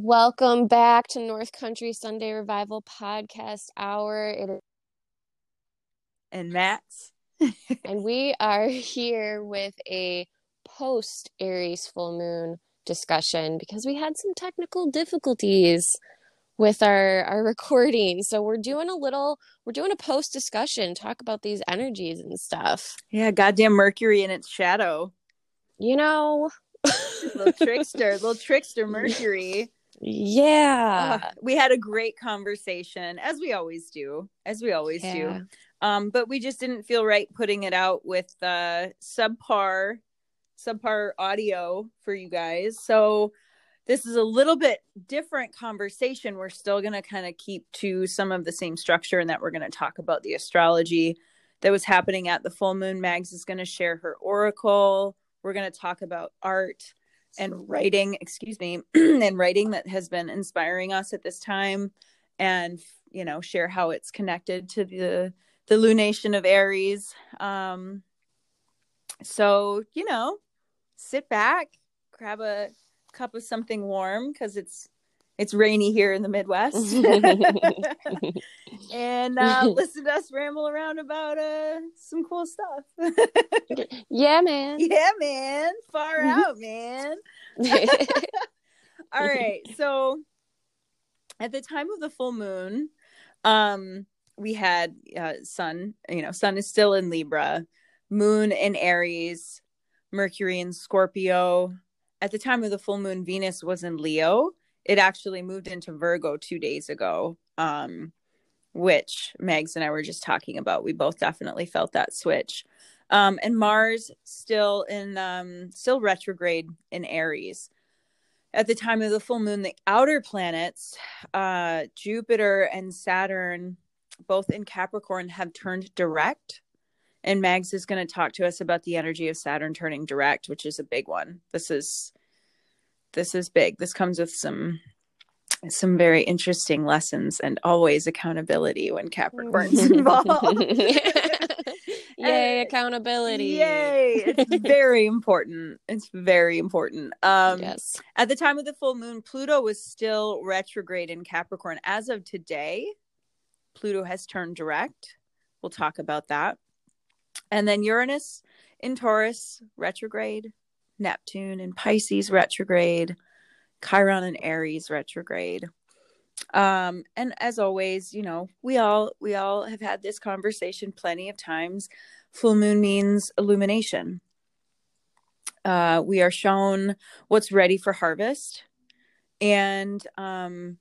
Welcome back to North Country Sunday Revival Podcast Hour. It is, and Matt's. and we are here with a post Aries full moon discussion because we had some technical difficulties with our our recording. So we're doing a little we're doing a post discussion, talk about these energies and stuff. Yeah, goddamn Mercury in its shadow. You know, little trickster, little trickster Mercury. Yeah. Uh, we had a great conversation, as we always do, as we always yeah. do. Um, but we just didn't feel right putting it out with uh, subpar, subpar audio for you guys. So this is a little bit different conversation. We're still going to kind of keep to some of the same structure, and that we're going to talk about the astrology that was happening at the full moon. Mags is going to share her oracle. We're going to talk about art and writing, excuse me, and writing that has been inspiring us at this time and you know, share how it's connected to the the lunation of Aries. Um so, you know, sit back, grab a cup of something warm cuz it's it's rainy here in the Midwest. and uh, listen to us ramble around about uh, some cool stuff. yeah, man. Yeah, man. Far out, man. All right. So at the time of the full moon, um, we had uh, sun, you know, sun is still in Libra, moon in Aries, Mercury in Scorpio. At the time of the full moon, Venus was in Leo it actually moved into Virgo two days ago, um, which Mags and I were just talking about. We both definitely felt that switch. Um, and Mars still in um, still retrograde in Aries. At the time of the full moon, the outer planets, uh, Jupiter and Saturn, both in Capricorn, have turned direct. And Mags is going to talk to us about the energy of Saturn turning direct, which is a big one. This is this is big. This comes with some some very interesting lessons and always accountability when Capricorn's involved. yay, accountability. Yay. It's very important. It's very important. Um yes. at the time of the full moon, Pluto was still retrograde in Capricorn. As of today, Pluto has turned direct. We'll talk about that. And then Uranus in Taurus retrograde Neptune and Pisces retrograde, Chiron and Aries retrograde. Um, and as always, you know, we all we all have had this conversation plenty of times. Full moon means illumination. Uh, we are shown what's ready for harvest, and um,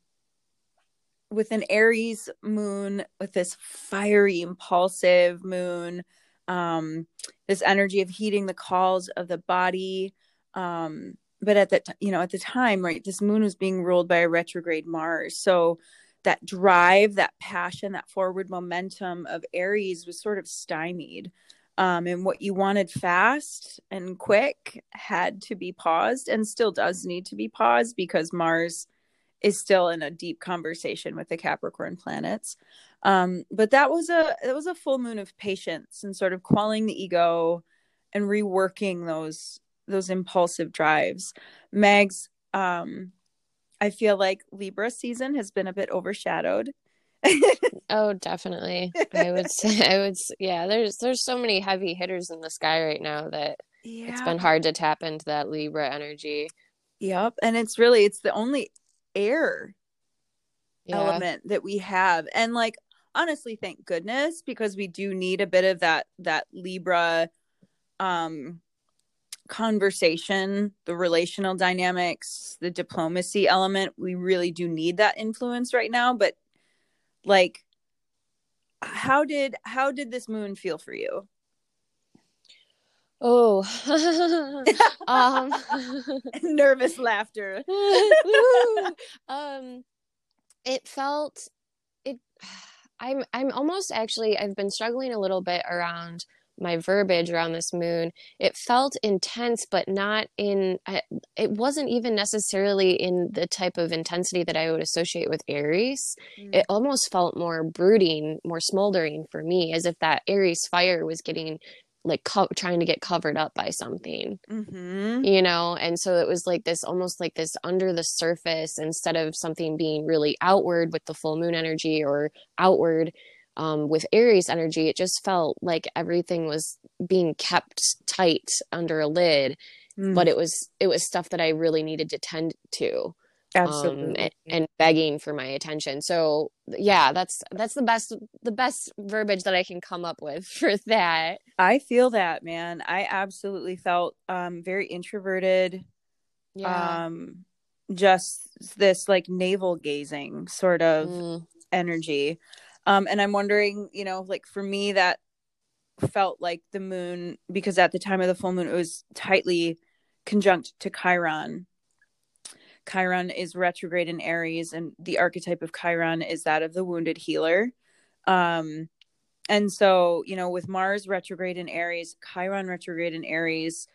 with an Aries moon, with this fiery, impulsive moon, um, this energy of heeding the calls of the body um, but at that you know at the time right this moon was being ruled by a retrograde mars. So that drive that passion that forward momentum of aries was sort of stymied. Um, and what you wanted fast and quick had to be paused and still does need to be paused because mars is still in a deep conversation with the capricorn planets. Um, but that was a that was a full moon of patience and sort of quelling the ego and reworking those those impulsive drives. Mags, um, I feel like Libra season has been a bit overshadowed. oh, definitely. I would say I would yeah, there's there's so many heavy hitters in the sky right now that yeah. it's been hard to tap into that Libra energy. Yep, and it's really it's the only air yeah. element that we have. And like honestly thank goodness because we do need a bit of that that libra um conversation the relational dynamics the diplomacy element we really do need that influence right now but like how did how did this moon feel for you? Oh um nervous laughter. Um it felt it i'm i'm almost actually i've been struggling a little bit around my verbiage around this moon it felt intense but not in it wasn't even necessarily in the type of intensity that i would associate with aries mm. it almost felt more brooding more smoldering for me as if that aries fire was getting like co- trying to get covered up by something Mm-hmm. you know and so it was like this almost like this under the surface instead of something being really outward with the full moon energy or outward um, with aries energy it just felt like everything was being kept tight under a lid Mm. but it was it was stuff that i really needed to tend to um, absolutely. and, and begging for my attention so yeah that's that's the best the best verbiage that i can come up with for that I feel that, man. I absolutely felt um very introverted. yeah Um just this like navel gazing sort of Mm, energy. Um and I'm wondering, you know, like for me that felt like the moon because at the time of the full moon it was tightly conjunct to Chiron. Chiron is retrograde in Aries and the archetype of Chiron is that of the wounded healer. Um and so, you know, with Mars retrograde in Aries, Chiron retrograde in Aries,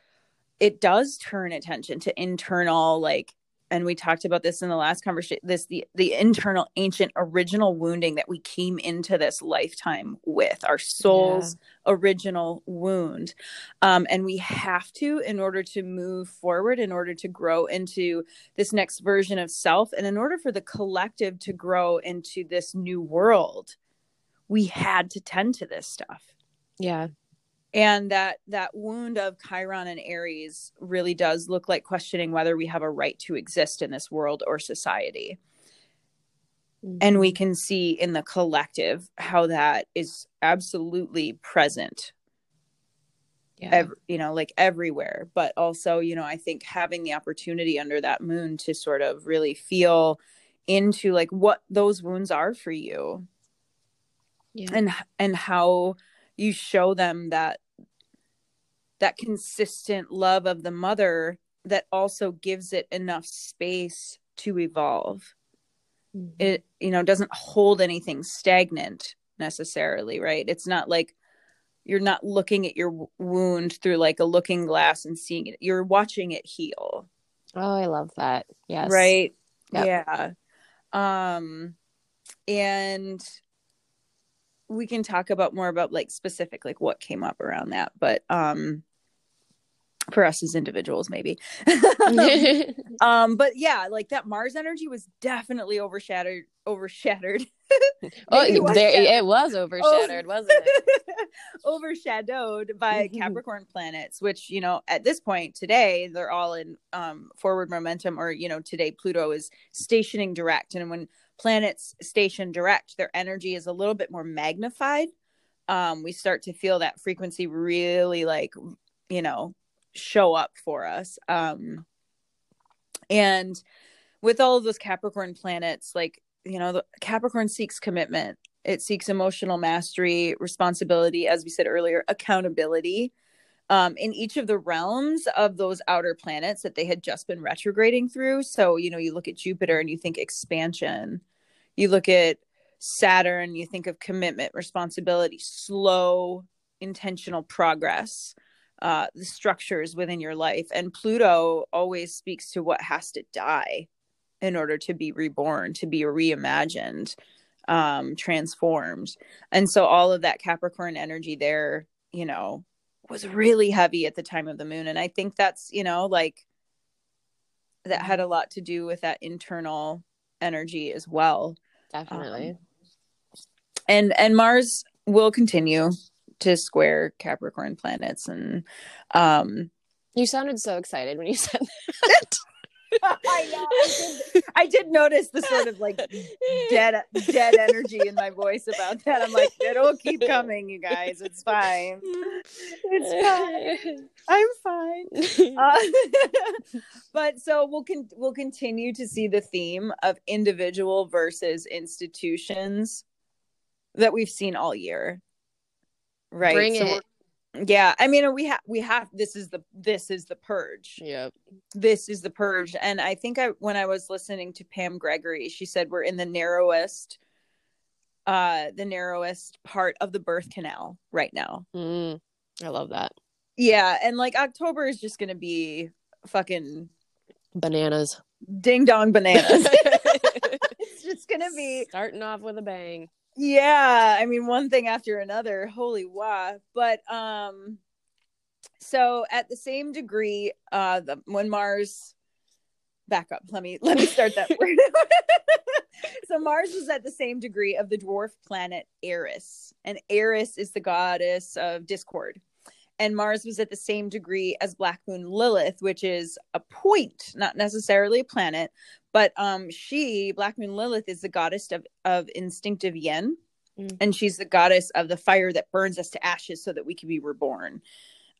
it does turn attention to internal like and we talked about this in the last conversation this the the internal ancient original wounding that we came into this lifetime with our soul's original wound. Um, and we have to in order to move forward in order to grow into this next version of self and in order for the collective to grow into this new world we had to tend to this stuff. Yeah and that that wound of chiron and aries really does look like questioning whether we have a right to exist in this world or society. And we can see in the collective how that is absolutely present. Yeah. Ev- you know like everywhere. But also you know i think having the opportunity under that moon to sort of really feel into like what those wounds are for you. Yeah. And and how you show them that that consistent love of the mother that also gives it enough space to evolve. Mhm. it you know doesn't hold anything stagnant necessarily right? It's not like you're not looking at your wound through like a looking glass and seeing it. You're watching it heal. Oh i love that. Yes. Right? Yep. yeah. Um and we can talk about more about like specific like what came up around that but um for us as individuals maybe. Um but yeah like that mars energy was definitely overshadowed overshadowed oh it was there shadowed. it was overshadowed wasn't it? Overshadowed by Mhm. capricorn planets which you know at this point today they're all in um forward momentum or you know today pluto is stationing direct. And when planets station direct their energy is a little bit more magnified. Um we start to feel that frequency really like you know show up for us. Um and with all of those capricorn planets like you know capricorn seeks commitment. It seeks emotional mastery responsibility as we said earlier accountability um, in each of the realms of those outer planets that they had just been retrograding through. So you know you look at jupiter and you think expansion. You look at saturn you think of commitment responsibility slow intentional progress uh, the structures within your life. And pluto always speaks to what has to die in order to be reborn to be reimagined um transformed. And so all of that capricorn energy there you know was really heavy at the time of the moon. And i think that's you know like that had a lot to do with that internal energy as well. Definitely. Um, and and mars will continue to square capricorn planets and um you sounded so excited when you said that I know. I did, I did notice the sort of like dead dead energy in my voice about that. I'm like, it'll keep coming, you guys. It's fine. It's fine. I'm fine. Uh, but so we'll con- we'll continue to see the theme of individual versus institutions that we've seen all year. Right. Bring So it. Yeah, I mean, we have we have this is the this is the purge Yep. this is the purge and i think i when i was listening to pam gregory she said we're in the narrowest uh the narrowest part of the birth canal right now Mm, I love that. yeah and like october is just gonna be fucking Bananas. ding dong bananas it's just gonna be starting off with a bang. Yeah i mean one thing after another holy wow but um so at the same degree, uh, the, when Mars back up. Let me let me start that word. so Mars was at the same degree of the dwarf planet Eris, and Eris is the goddess of discord. And Mars was at the same degree as Black Moon Lilith, which is a point, not necessarily a planet, but um, she, Black Moon Lilith, is the goddess of of instinctive yin, mm. and she's the goddess of the fire that burns us to ashes so that we can be reborn.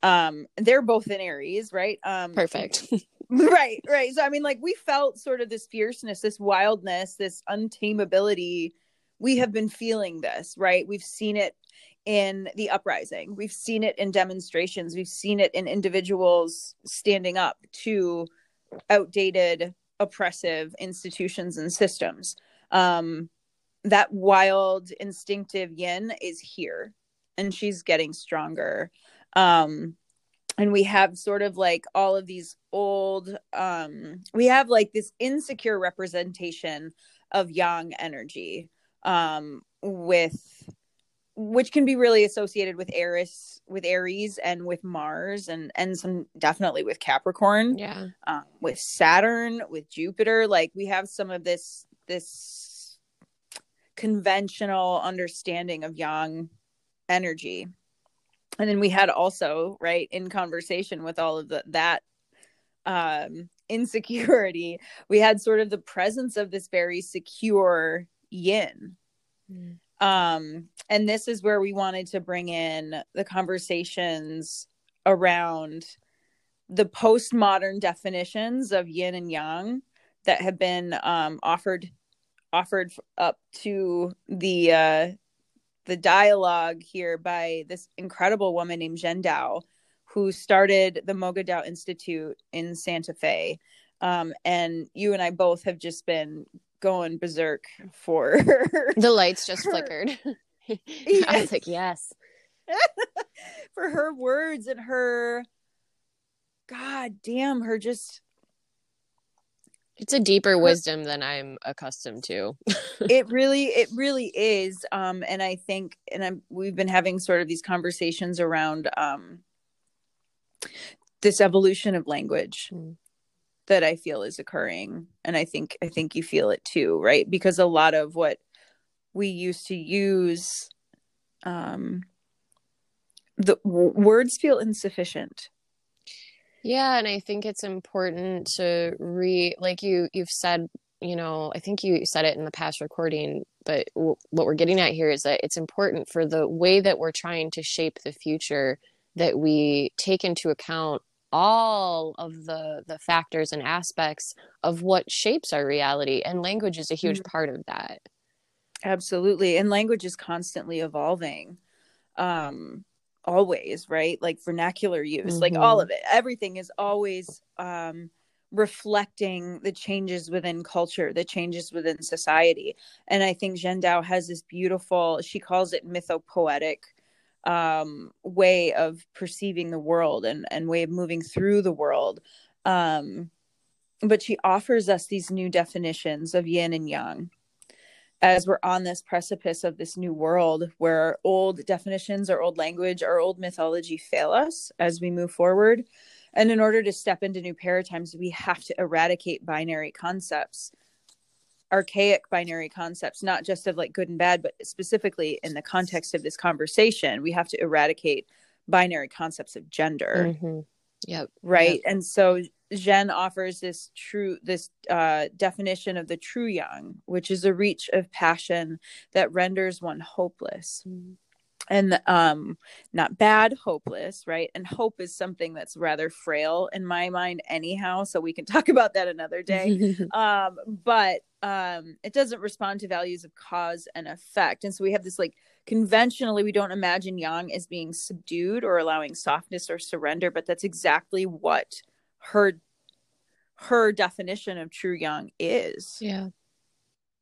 Um they're both in aries right? Um perfect. right right. So i mean like we felt sort of this fierceness this wildness this untamability. We have been feeling this right? We've seen it in the uprising. We've seen it in demonstrations. We've seen it in individuals standing up to outdated oppressive institutions and systems. Um that wild instinctive yin is here and she's getting stronger. Um and we have sort of like all of these old um we have like this insecure representation of yang energy um with which can be really associated with Aries with Aries and with Mars and and some definitely with Capricorn yeah. um, with Saturn with Jupiter. Like we have some of this this conventional understanding of yang energy. And then we had also right in conversation with all of the that um insecurity we had sort of the presence of this very secure yin. Mm. Um and this is where we wanted to bring in the conversations around the postmodern definitions of yin and yang that have been um offered offered up to the uh the dialogue here by this incredible woman named Jen Dao, who started the Moga Dao Institute in Santa Fe. Um, and you and I both have just been going berserk for the lights just her... flickered. I was like, yes. for her words and her god damn her just it's a deeper wisdom than I'm accustomed to. it really, it really is. Um, and I think, and I'm, we've been having sort of these conversations around um, this evolution of language mm. That I feel is occurring, and I think, I think you feel it too, right? Because a lot of what we used to use, um, the w- words feel insufficient yeah, and I think it's important to re like you you've said, you know, I think you said it in the past recording, but w- what we're getting at here is that it's important for the way that we're trying to shape the future that we take into account all of the the factors and aspects of what shapes our reality and language is a huge mm-hmm. part of that absolutely and language is constantly evolving um always right like vernacular use mm-hmm. like all mm-hmm. of it everything is always um reflecting the changes within culture the changes within society and i think Jen Dao has this beautiful she calls it mythopoetic um way of perceiving the world and and way of moving through the world um but she offers us these new definitions of yin and yang as we're on this precipice of this new world where old definitions or old language or old mythology fail us as we move forward. And in order to step into new paradigms, we have to eradicate binary concepts, archaic binary concepts, not just of like good and bad, but specifically in the context of this conversation, we have to eradicate binary concepts of gender. Mm-hmm. Yep. Right. Yep. And so Jen offers this true this uh, definition of the true yang, which is a reach of passion that renders one hopeless. Mm. And um, not bad, hopeless, right? And hope is something that's rather frail in my mind, anyhow. So we can talk about that another day. um, but um, it doesn't respond to values of cause and effect. And so we have this like conventionally, we don't imagine yang as being subdued or allowing softness or surrender, but that's exactly what her her definition of true yang is. Yeah.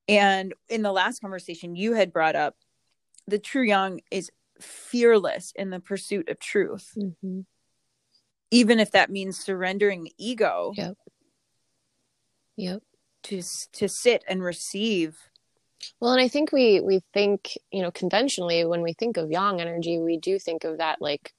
And in the last conversation you had brought up the true yang is fearless in the pursuit of truth. Mm-hmm. Even if that means surrendering the ego. Yep. Yep. To to sit and receive. Well, and I think we we think, you know, conventionally when we think of yang energy, we do think of that like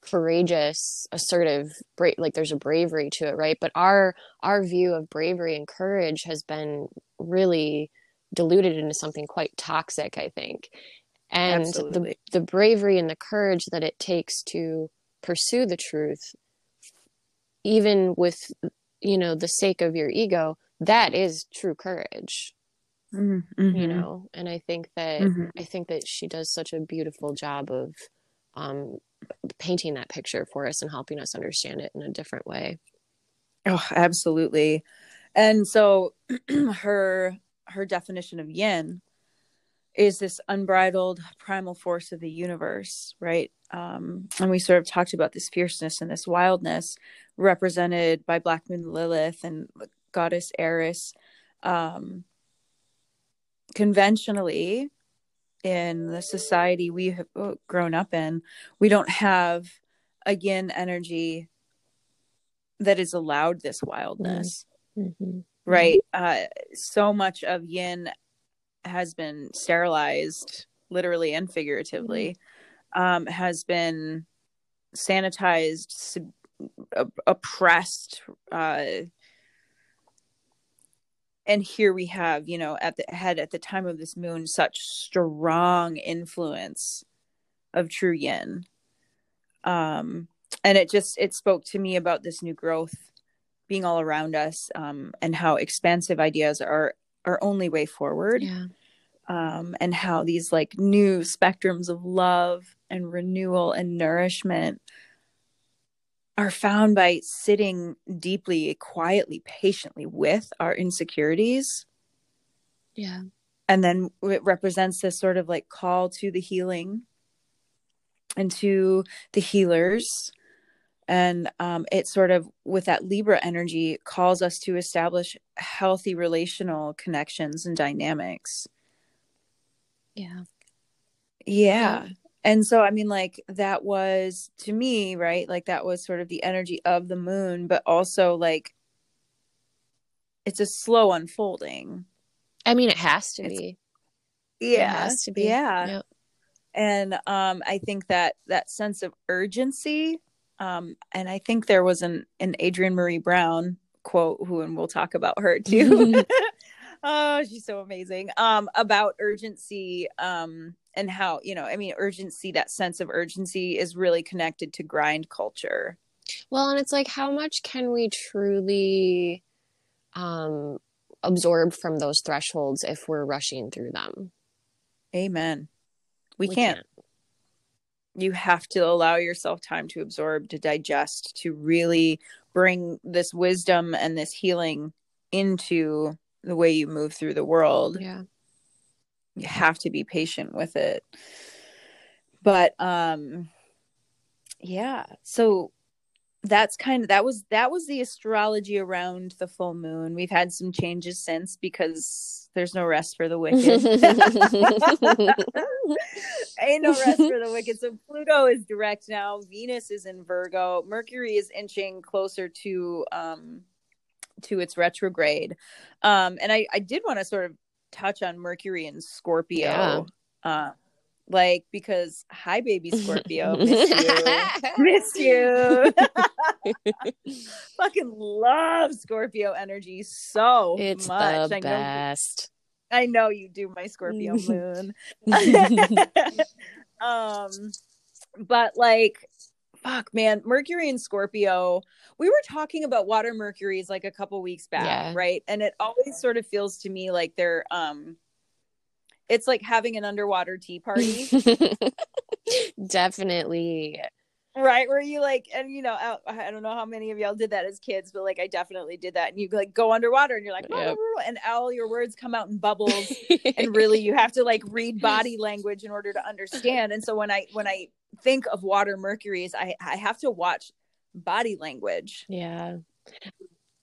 courageous assertive bra- like there's a bravery to it right? But our our view of bravery and courage has been really diluted into something quite toxic i think. And the, the bravery and the courage that it takes to pursue the truth even with you know the sake of your ego that is true courage mm-hmm. you know and i think that mm-hmm. i think that she does such a beautiful job of um, painting that picture for us and helping us understand it in a different way oh absolutely and so her her definition of yin is this unbridled primal force of the universe right um, and we sort of talked about this fierceness and this wildness represented by black moon lilith and goddess eris um, conventionally in the society we have uh, grown up in we don't have a yin energy that is allowed this wildness mm-hmm. mm-hmm. right uh, so much of yin has been sterilized literally and figuratively mm-hmm. um, has been sanitized sub- oppressed uh, and here we have you know at the head at the time of this moon such strong influence of true yin. Um and it just it spoke to me about this new growth being all around us um and how expansive ideas are our only way forward. Yeah. Um and how these like new spectrums of love and renewal and nourishment are found by sitting deeply, quietly, patiently with our insecurities. Yeah. And then it represents this sort of like call to the healing and to the healers. And um, it sort of, with that Libra energy, calls us to establish healthy relational connections and dynamics. Yeah. Yeah and so i mean like that was to me right like that was sort of the energy of the moon but also like it's a slow unfolding. I mean it has to it's, be. Yeah it has to be. yeah. Yep. and um i think that that sense of urgency um and i think there was an an adrienne maree brown quote who and we'll talk about her too oh she's so amazing. Um about urgency um and how you know i mean urgency that sense of urgency is really connected to grind culture. Well and it's like how much can we truly um absorb from those thresholds if we're rushing through them? Amen. We, we can't. can't. You have to allow yourself time to absorb to digest to really bring this wisdom and this healing into the way you move through the world yeah. you have to be patient with it. But um yeah so that's kind of that was that was the astrology around the full moon. We've had some changes since because there's no rest for the wicked. Ain't no rest for the wicked. So pluto is direct now. Venus is in virgo. Mercury is inching closer to um to its retrograde um and i i did want to sort of touch on Mercury and Scorpio. Yeah. Uh, like because hi baby Scorpio, miss you, miss you. Fucking love Scorpio energy so it's much. The I best. Know, I know you do, my Scorpio moon. um, but like fuck man mercury and scorpio we were talking about water mercuries like a couple weeks back yeah. right? And it always sort of feels to me like they're um it's like having an underwater tea party. Definitely. Right where you like and you know I, don't know how many of y'all did that as kids but like i definitely did that. And you like go underwater and you're like yep. and all your words come out in bubbles. And really you have to like read body language in order to understand. And so when i when i think of water mercuries i i have to watch body language yeah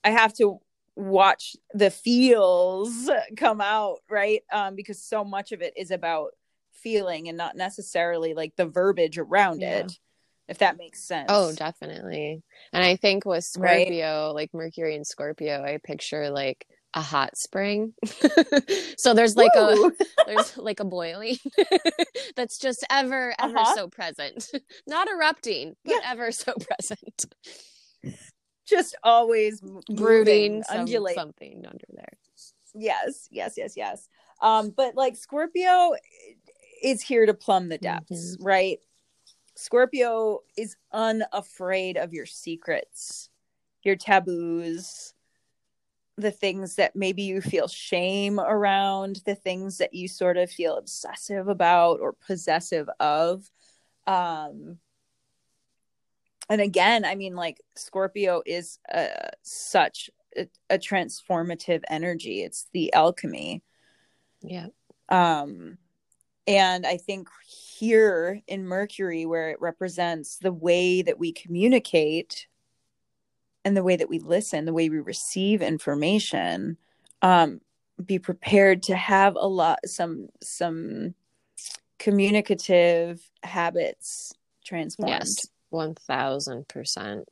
i have to watch the feels come out right um because so much of it is about feeling and not necessarily like the verbiage around yeah. it if that makes sense. Oh, definitely. And I think with Scorpio, right? like Mercury and Scorpio, I picture like a hot spring. so there's like Woo! a there's like a boiling that's just ever ever uh-huh. so present. Not erupting, but yeah. ever so present. Just always brooding, undulating something under there. Yes, yes, yes, yes. Um, but like Scorpio is here to plumb the depths, mm-hmm. right? Scorpio is unafraid of your secrets, your taboos, the things that maybe you feel shame around, the things that you sort of feel obsessive about or possessive of. Um, and again, I mean, like Scorpio is uh, such a, a transformative energy. It's the alchemy. Yeah. Um, and I think here in Mercury, where it represents the way that we communicate and the way that we listen, the way we receive information, um, be prepared to have a lot some some communicative habits transformed. Yes, one thousand percent.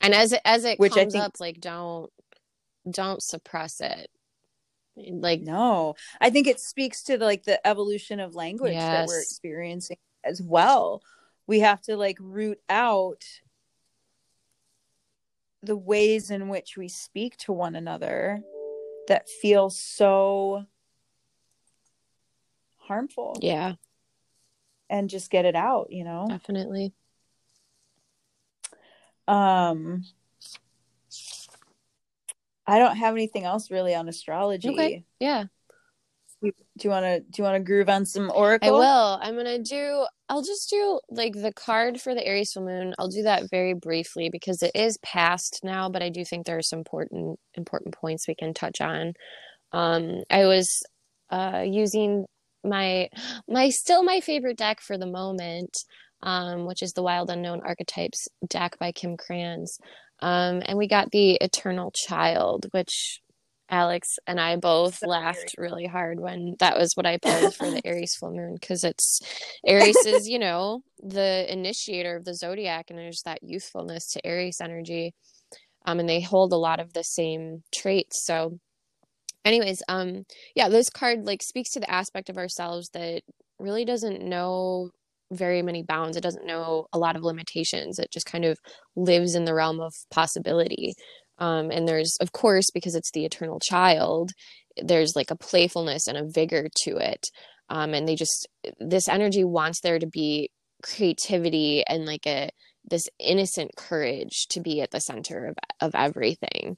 And as it as it Which comes think, up, like don't don't suppress it like no i think it speaks to the, like the evolution of language yes. that we're experiencing as well we have to like root out the ways in which we speak to one another that feel so harmful yeah and just get it out you know definitely um I don't have anything else really on astrology. Okay. Yeah. Do you want to do you want to groove on some oracle? I will. I'm gonna do. I'll just do like the card for the Aries full moon. I'll do that very briefly because it is past now, but I do think there are some important important points we can touch on. Um, I was uh, using my my still my favorite deck for the moment, um, which is the Wild Unknown Archetypes deck by Kim Krans. Um, and we got the Eternal Child, which Alex and I both so laughed really hard when that was what I pulled for the Aries full moon because it's Aries is, you know, the initiator of the zodiac and there's that youthfulness to Aries energy. Um, and they hold a lot of the same traits. So anyways, um yeah, this card like speaks to the aspect of ourselves that really doesn't know very many bounds. It doesn't know a lot of limitations. It just kind of lives in the realm of possibility. Um, and there's, of course, because it's the eternal child, there's like a playfulness and a vigor to it. Um, and they just, this energy wants there to be creativity and like a, this innocent courage to be at the center of, of everything.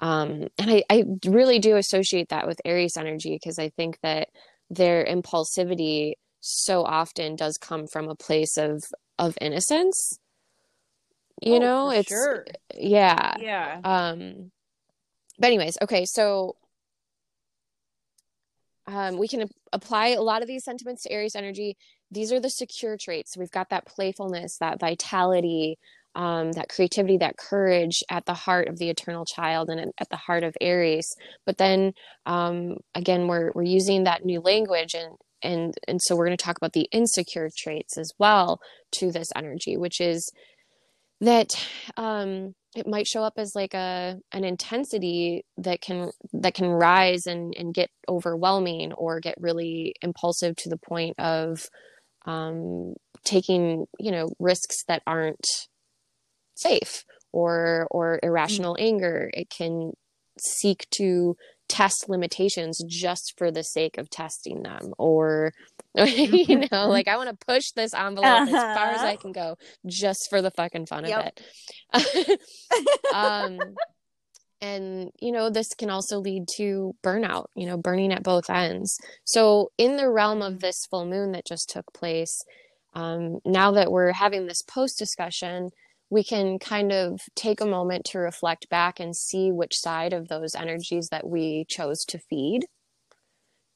Um, and I, I really do associate that with Aries energy because I think that their impulsivity so often does come from a place of of innocence you oh, know it's sure. yeah yeah um but anyways okay so um we can apply a lot of these sentiments to aries energy these are the secure traits we've got that playfulness that vitality um, that creativity, that courage at the heart of the eternal child and at the heart of Aries. But then um, again, we're we're using that new language and and and so we're going to talk about the insecure traits as well to this energy which is that um it might show up as like a an intensity that can that can rise and and get overwhelming or get really impulsive to the point of um taking you know risks that aren't safe or or irrational mm-hmm. anger it can seek to test limitations just for the sake of testing them or you know like i want to push this envelope uh-huh. as far as i uh-huh. can go just for the fucking fun yep. of it um and you know this can also lead to burnout you know burning at both ends so in the realm of this full moon that just took place um, now that we're having this post discussion we can kind of take a moment to reflect back and see which side of those energies that we chose to feed.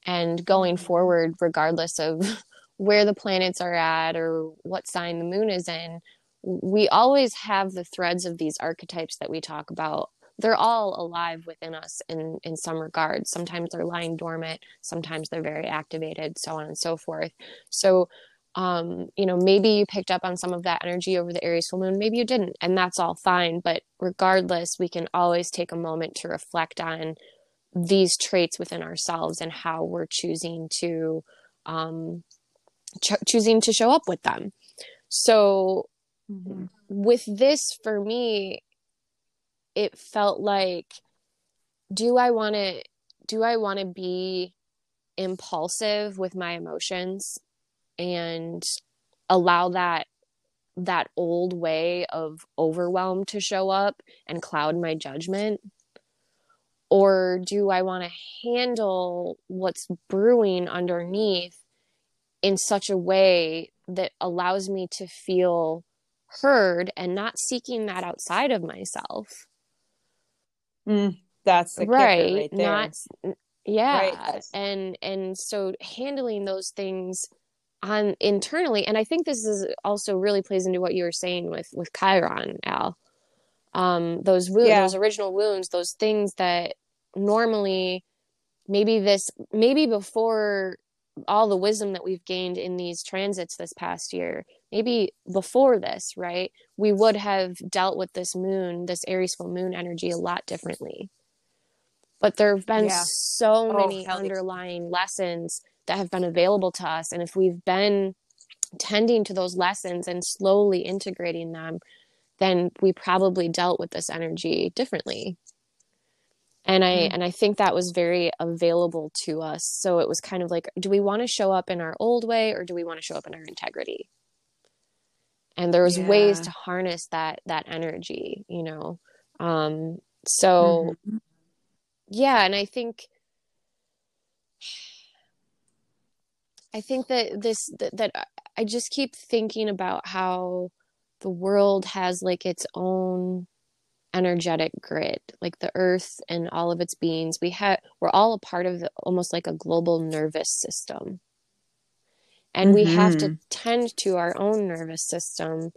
And going forward, regardless of where the planets are at or what sign the moon is in, we always have the threads of these archetypes that we talk about. They're all alive within us in, in some regards. Sometimes they're lying dormant, sometimes they're very activated, so on and so forth. So um, you know, maybe you picked up on some of that energy over the Aries full moon, maybe you didn't, and that's all fine. But regardless, we can always take a moment to reflect on these traits within ourselves and how we're choosing to um, ch- choosing to show up with them. So mm-hmm. with this for me, it felt like, do I want to do I want to be impulsive with my emotions and allow that that old way of overwhelm to show up and cloud my judgment or do I want to handle what's brewing underneath in such a way that allows me to feel heard and not seeking that outside of myself? Mm, that's right, right not yeah right. and and so handling those things on internally and i think this is also really plays into what you were saying with with chiron al um those wounds yeah. those original wounds those things that normally maybe this maybe before all the wisdom that we've gained in these transits this past year maybe before this right we would have dealt with this moon this aries full moon energy a lot differently but there have been yeah. so oh, many underlying lessons that have been available to us and if we've been tending to those lessons and slowly integrating them then we probably dealt with this energy differently and i mm-hmm. and i think that was very available to us so it was kind of like do we want to show up in our old way or do we want to show up in our integrity and there was yeah. ways to harness that that energy you know um so mm-hmm. yeah and i think i think that this that, that i just keep thinking about how the world has like its own energetic grid like the earth and all of its beings we have we're all a part of the, almost like a global nervous system and mm-hmm. we have to mm-hmm. tend to our own nervous system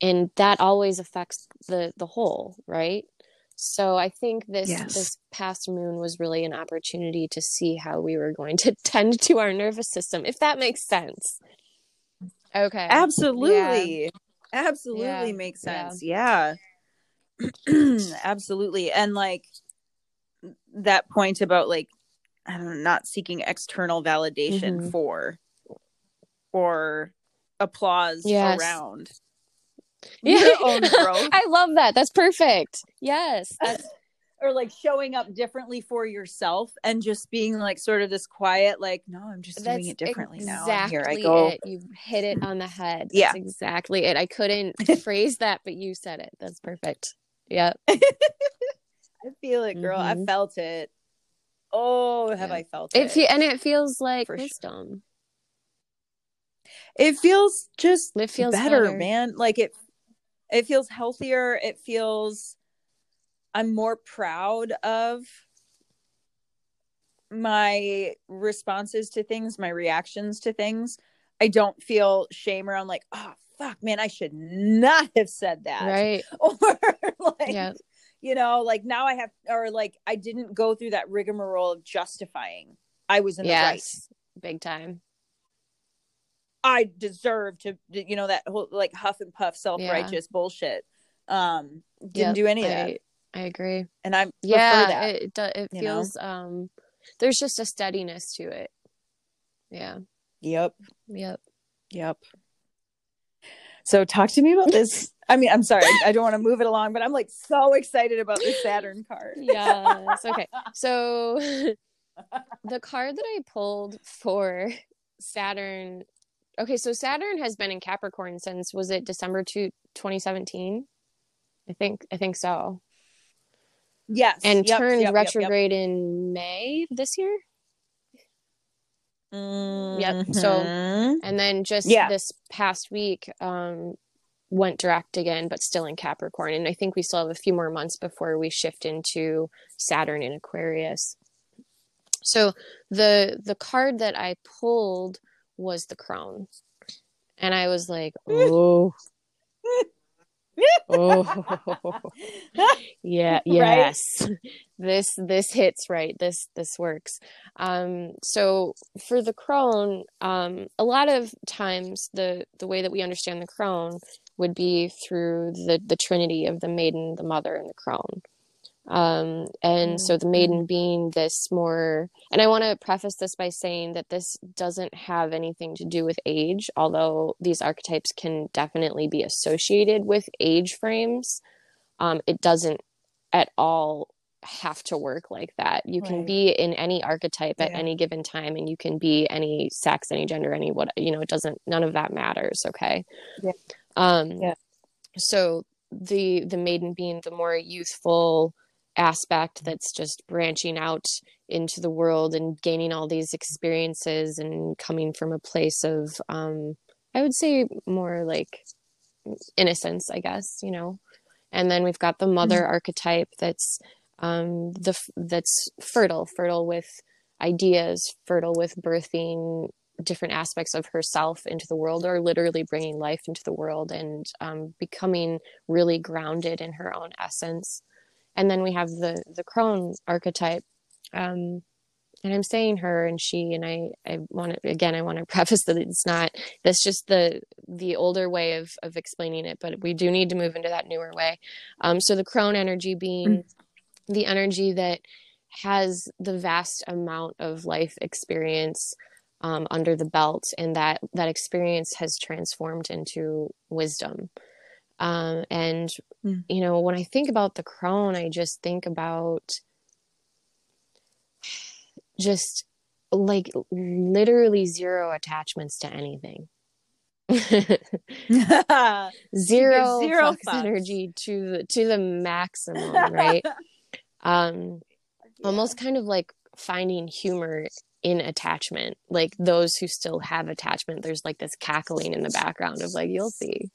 and that always affects the the whole right so i think this yes. this past moon was really an opportunity to see how we were going to tend to our nervous system if that makes sense okay absolutely yeah. absolutely yeah. makes sense yeah. yeah Absolutely. And like that point about like I don't know, not seeking external validation mm-hmm. for or applause yes. around yeah. I love that. That's perfect. Yes. That's or like showing up differently for yourself and just being like sort of this quiet, like, no, I'm just That's doing it differently exactly now. here I go. It. You hit it on the head. That's yeah. exactly it. I couldn't phrase that, but you said it. That's perfect. Yep. I feel it, girl. Mm-hmm. I felt it. Oh, have yeah. I felt it? it? and it feels like For wisdom. Sure. It feels just it feels better, better, man. Like it it feels healthier. It feels I'm more proud of my responses to things, my reactions to things. I don't feel shame around like, oh fuck, man, I should not have said that. Right. Or like, yeah. you know, like now I have, or like I didn't go through that rigmarole of justifying. I was in yes, the right. Big time. I deserve to, you know, that whole like huff and puff self righteous yeah. bullshit. Um, didn't yep, do any of that. I, I agree. And I'm yeah, that, it it feels know? um, there's just a steadiness to it. Yeah. Yep. Yep. Yep. So talk to me about this. I mean, I'm sorry, I don't want to move it along, but I'm like so excited about the Saturn card. yes. Okay. So the card that I pulled for Saturn. Okay, so Saturn has been in Capricorn since was it December to 2017? I think I think so. Yes. And yep, turned yep, retrograde yep, in May this year. Mm-hmm. Yep. So, and then just yeah. this past week, um, went direct again, but still in Capricorn. And I think we still have a few more months before we shift into Saturn in Aquarius. So the the card that I pulled was the crone. And I was like, oh, oh. Yeah yes. Right? this this hits right. This this works. Um so for the crone um a lot of times the the way that we understand the crone would be through the the trinity of the maiden the mother and the crone Um, and so the maiden being this more, and I want to preface this by saying that this doesn't have anything to do with age, although these archetypes can definitely be associated with age frames. Um, it doesn't at all have to work like that. You can Right. be in any archetype at Yeah. any given time, and you can be any sex, any gender, any what you know. It doesn't. None of that matters. Okay. Yeah. Um. Yeah. So the the maiden being the more youthful aspect that's just branching out into the world and gaining all these experiences and coming from a place of um I would say more like innocence, I guess, you know. And then we've got the mother archetype that's um the that's fertile, fertile with ideas, fertile with birthing different aspects of herself into the world or literally bringing life into the world and um, becoming really grounded in her own essence and then we have the the crone archetype. Um and i'm saying her and she and i i want to again i want to preface that it's not that's just the the older way of of explaining it but we do need to move into that newer way. Um so the crone energy being the energy that has the vast amount of life experience um, under the belt and that that experience has transformed into wisdom um, and Mm. you know when i think about the crone i just think about just like literally zero attachments to anything. Zero, zero energy to the to the maximum right? Um almost kind of like finding humor in attachment. Like those who still have attachment there's like this cackling in the background of like you'll see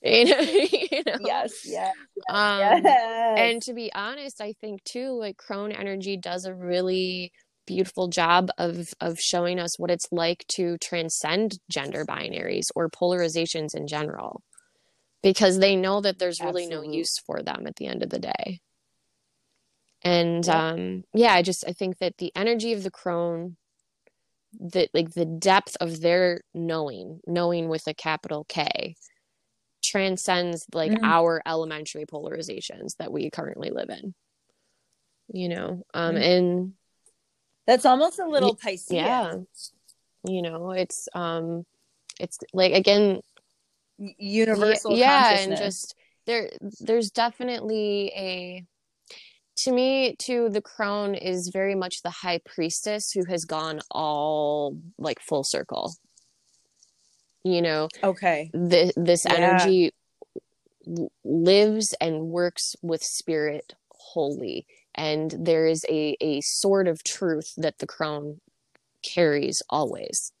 you know, you know? yes, yes, um yes. and to be honest i think too like crone energy does a really beautiful job of of showing us what it's like to transcend gender binaries or polarizations in general because they know that there's really no use for them at the end of the day and Yep. um yeah i just i think that the energy of the crone that like the depth of their knowing knowing with a capital k transcends like Mhm. our elementary polarizations that we currently live in you know um Mhm. and That's almost a little Pisces. yeah you know it's um it's like again Universal yeah and just there there's definitely a to me too the crone is very much the high priestess who has gone all like full circle you know okay. the, this Yeah. energy lives and works with spirit wholly. And there is a, a sort of truth that the crone carries always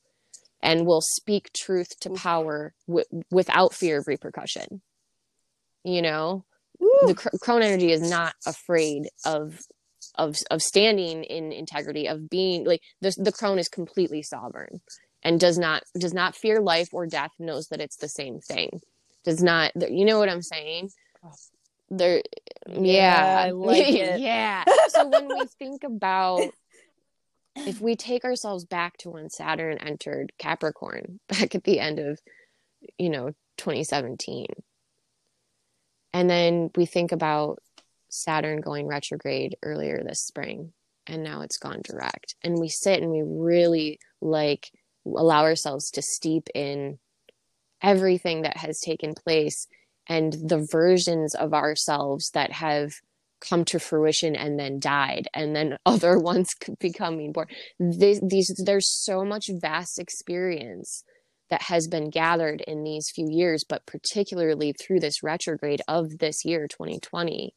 and will speak truth to power w- without fear of repercussion. You know the cr- crone energy is not afraid of of of standing in integrity of being like the the crone is completely sovereign and does not does not fear life or death knows that it's the same thing does not you know what i'm saying there yeah I like it. yeah so when we think about if we take ourselves back to when saturn entered capricorn back at the end of you know 2017 and then we think about Saturn going retrograde earlier this spring, and now it's gone direct. And we sit and we really like allow ourselves to steep in everything that has taken place and the versions of ourselves that have come to fruition and then died and then other ones becoming born. These, these there's so much vast experience that has been gathered in these few years, but particularly through this retrograde of this year, 2020,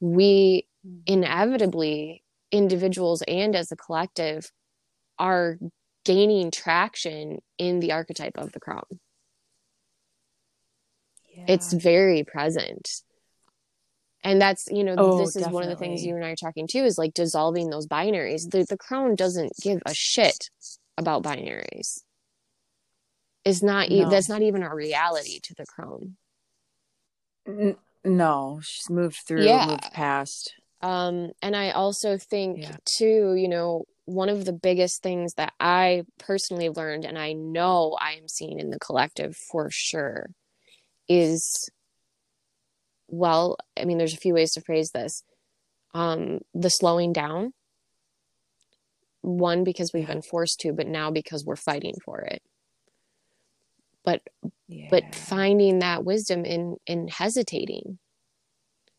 we hmm. inevitably, individuals and as a collective, are gaining traction in the archetype of the crone. It's very present. And that's, you know, Oh, this is one of the things you and I are talking too is like dissolving those binaries. The, the crone doesn't give a shit about binaries. Is not No. that's not even a reality to the crone. N- no, she's moved through, Yeah. moved past. Um, and I also think Yeah. too, you know, one of the biggest things that I personally learned, and I know I am seeing in the collective for sure, is well, I mean, there's a few ways to phrase this. um, the slowing down. One, because we've been forced to, but now because we're fighting for it. But Yeah. but finding that wisdom in in hesitating.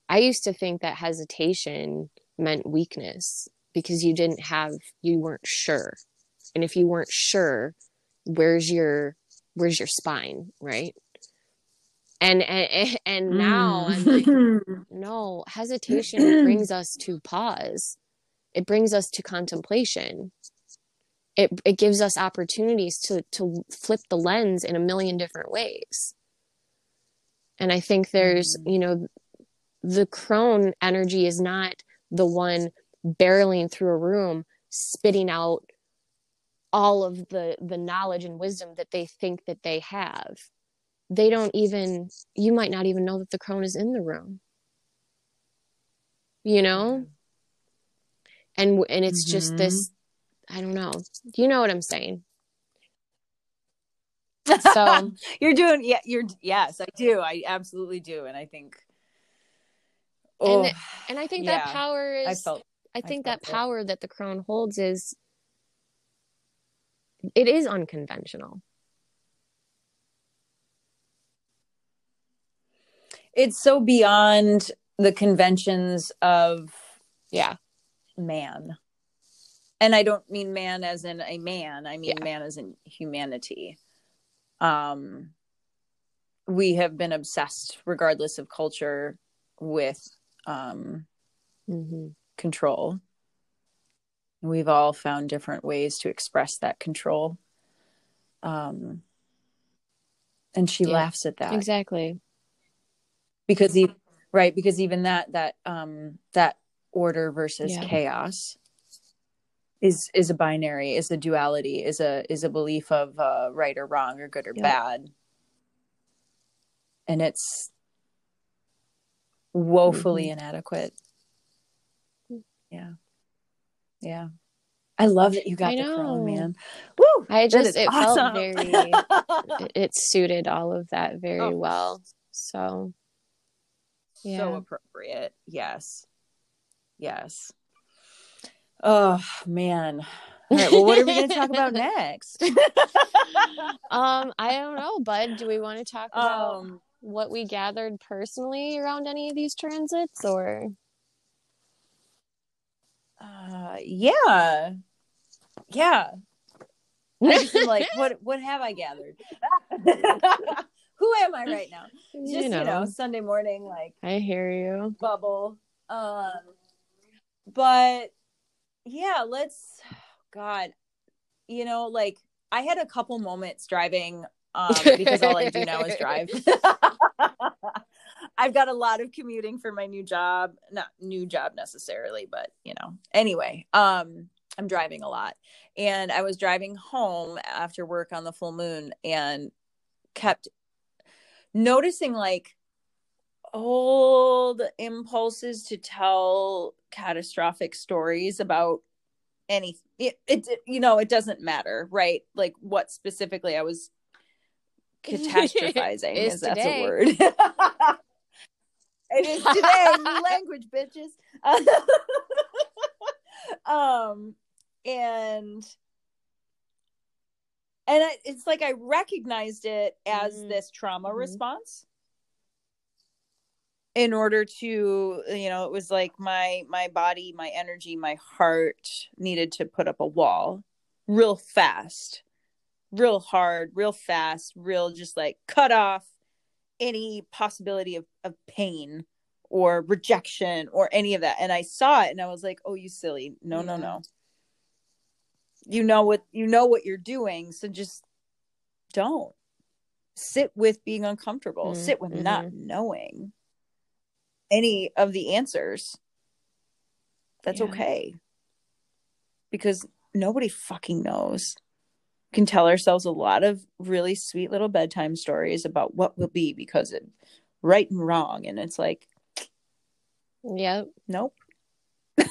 I used to think that hesitation meant weakness because you didn't have you weren't sure. And if you weren't sure, where's your where's your spine, right? And and and now I'm like Mm. no, hesitation brings us to pause. It brings us to contemplation. It it gives us opportunities to to flip the lens in a million different ways. And I think there's, Mhm. you know, the crone energy is not the one barreling through a room spitting out all of the the knowledge and wisdom that they think that they have. They don't even you might not even know that the crone is in the room. You know? And and it's just Mhm. this i don't know. You know what i'm saying? So- you're doing yeah you're yes i do. I absolutely do. And i think And- oh and i think Yeah, that power is i felt I think that felt it. power that the crone holds is it is unconventional it's so beyond the conventions of yeah man and i don't mean man as in a man i mean Yeah. man as in humanity um we have been obsessed regardless of culture with um hmm control we've all found different ways to express that control um and she Yeah. laughs at that exactly because he right because even that that um that order versus Yeah. chaos is is a binary is a duality is a is a belief of uh right or wrong or good or Yep. bad and it's woefully Mhm. inadequate yeah yeah i love that you got I the crone man Woo! I just it awesome. felt very it, it suited all of that very Oh. well. So yeah. so Yeah. appropriate yes yes oh man all right well what are we going to talk about next um I don't know, bud. Do we want to talk about um what we gathered personally around any of these transits or uh yeah. Yeah. I just am like what what have i gathered? Who am i right now? Just you know, sunday morning like I hear you. bubble. Um but yeah let's god you know like i had a couple moments driving um because all i do now is drive i've got a lot of commuting for my new job not new job necessarily but you know anyway um i'm driving a lot. And i was driving home after work on the full moon and kept noticing like old impulses to tell catastrophic stories about any it, it you know it doesn't matter right? Like what specifically i was catastrophizing Is is that's a word it is today language bitches um and and I, it's like i recognized it as Mhm. this trauma Mhm. response in order to you know it was like my my body my energy my heart needed to put up a wall real fast real hard real fast real just like cut off any possibility of, of pain or rejection or any of that. And i saw it and i was like oh you silly. No no Yeah. no. You know what you know what you're doing so just don't. Sit with being uncomfortable. Mm, sit with not knowing any of the answers. That's Yeah. okay. Because nobody fucking knows can tell ourselves a lot of really sweet little bedtime stories about what will be because of right and wrong and it's like yeah, nope.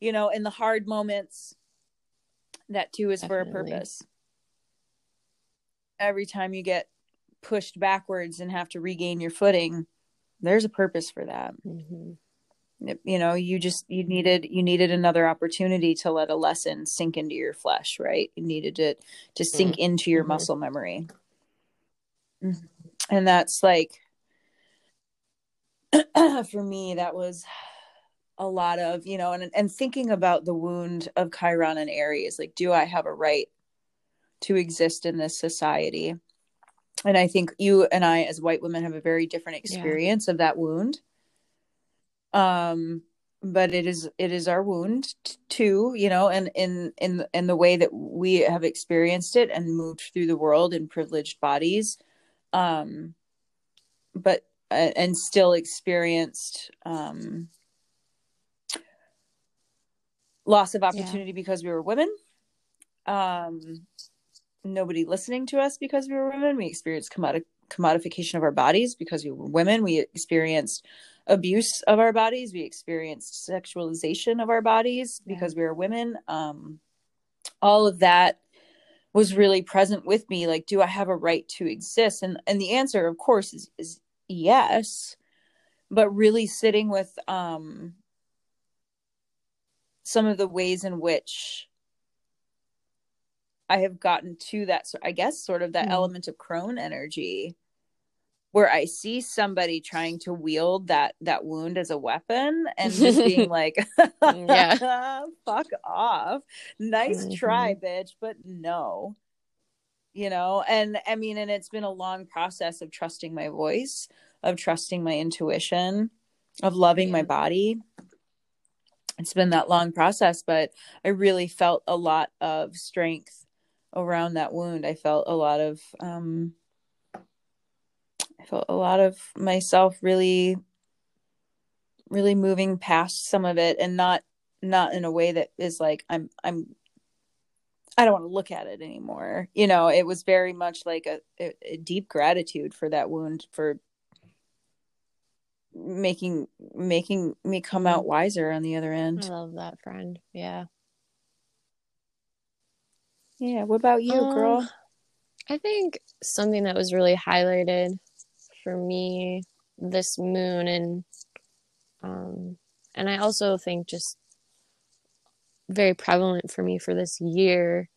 You know in the hard moments that too is for a purpose. Every time you get pushed backwards and have to regain your footing there's a purpose for that. Hmm you know you just you needed you needed another opportunity to let a lesson sink into your flesh right you needed it to sink mm-hmm. into your mm-hmm. muscle memory mm-hmm. and that's like for me that was a lot of you know and and thinking about the wound of chiron and aries like do i have a right to exist in this society and i think you and i as white women have a very different experience yeah. of that wound um but it is it is our wound too you know and in in in the way that we have experienced it and moved through the world in privileged bodies um but uh, and still experienced um loss of opportunity yeah. because we were women. Um nobody listening to us because we were women. We experienced commodi- commodification of our bodies because we were women. We experienced abuse of our bodies we experienced sexualization of our bodies yeah. because we were women um all of that was really present with me like do i have a right to exist and and the answer of course is is yes but really sitting with um some of the ways in which I have gotten to that, I guess, sort of that mm. element of crone energy where I see somebody trying to wield that that wound as a weapon and just being like, yeah, fuck off. Nice mm-hmm. try, bitch, but no. You know, and I mean, and it's been a long process of trusting my voice, of trusting my intuition, of loving yeah. my body. It's been that long process, but I really felt a lot of strength around that wound. I felt a lot of um I felt a lot of myself really really moving past some of it and not not in a way that is like I'm I'm I don't want to look at it anymore. You know, it was very much like a, a, deep gratitude for that wound for making making me come out wiser on the other end. I love that friend. Yeah. Yeah. What about you, um, girl? I think something that was really highlighted for me this moon and um and I also think just very prevalent for me for this year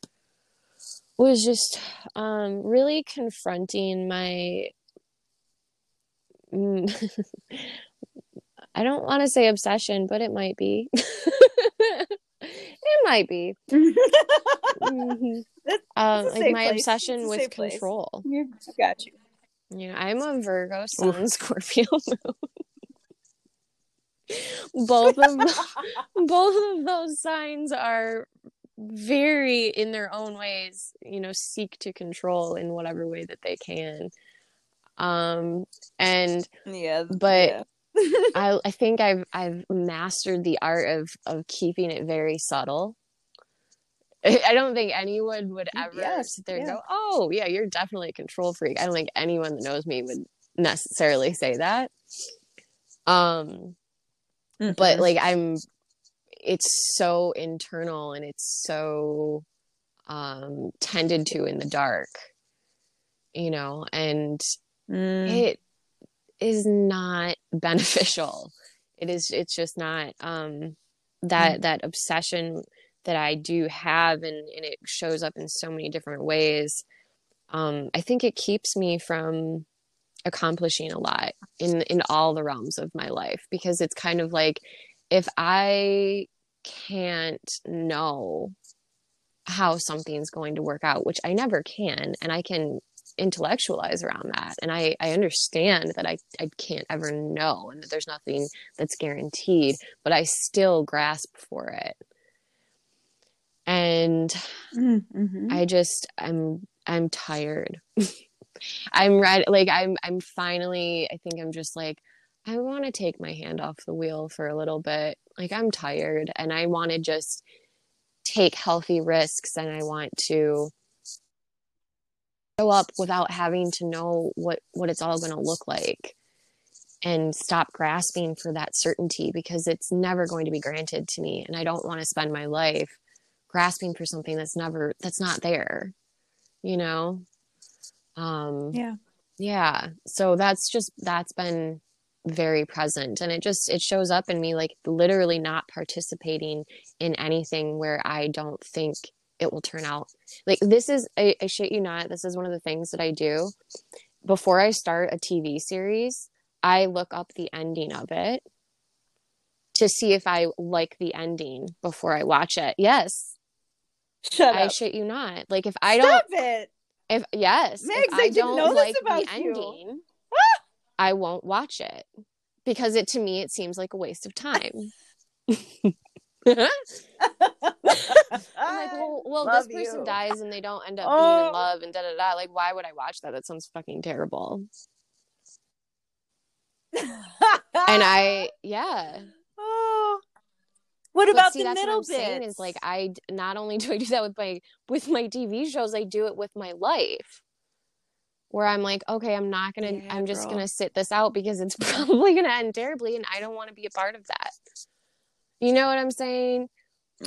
was just um really confronting my I don't want to say obsession, but it might be. it might be. mm-hmm. um, like my place. obsession with control. I got you. You know, I'm a Virgo Sun Scorpio moon. both of both of those signs are very in their own ways, you know, seek to control in whatever way that they can. Um and yeah, but yeah. I I think I've I've mastered the art of of keeping it very subtle I don't think anyone would ever yes, sit there and go, "Oh, yeah, you're definitely a control freak." I don't think anyone that knows me would necessarily say that. Um, mm-hmm. but like I'm, it's so internal and it's so um tended to in the dark, you know, and mm. it is not beneficial. It is. It's just not. Um, that mm. that obsession that I do have and, and it shows up in so many different ways. Um, I think it keeps me from accomplishing a lot in in all the realms of my life because it's kind of like if I can't know how something's going to work out, which I never can, and I can intellectualize around that and I, I understand that I, I can't ever know and that there's nothing that's guaranteed but i still grasp for it and mm-hmm. i just i'm i'm tired i'm ready like i'm i'm finally i think i'm just like i want to take my hand off the wheel for a little bit like i'm tired and i want to just take healthy risks and i want to show up without having to know what what it's all going to look like and stop grasping for that certainty because it's never going to be granted to me and i don't want to spend my life grasping for something that's never that's not there you know um yeah yeah so that's just that's been very present and it just it shows up in me like literally not participating in anything where I don't think it will turn out. Like this is I, I shit you not, this is one of the things that I do before I start a TV series. I look up the ending of it to see if I like the ending before I watch it. Yes. Shut I up. shit you not. Like if I Stop don't it. if yes, Mags, if I I, don't know this like about the you. ending, I won't watch it because it to me it seems like a waste of time. I'm like, well, well, Love this person you. dies and they don't end up being Oh. in love and da da da. Like, why would I watch that? That sounds fucking terrible. And I, yeah. Oh. What But about see, the that's middle what I'm saying bits? is like I not only do I do that with my with my TV shows, I do it with my life. Where I'm like, okay, I'm not gonna, Yeah, I'm just girl. gonna sit this out because it's probably gonna end terribly, and I don't want to be a part of that. You know what I'm saying?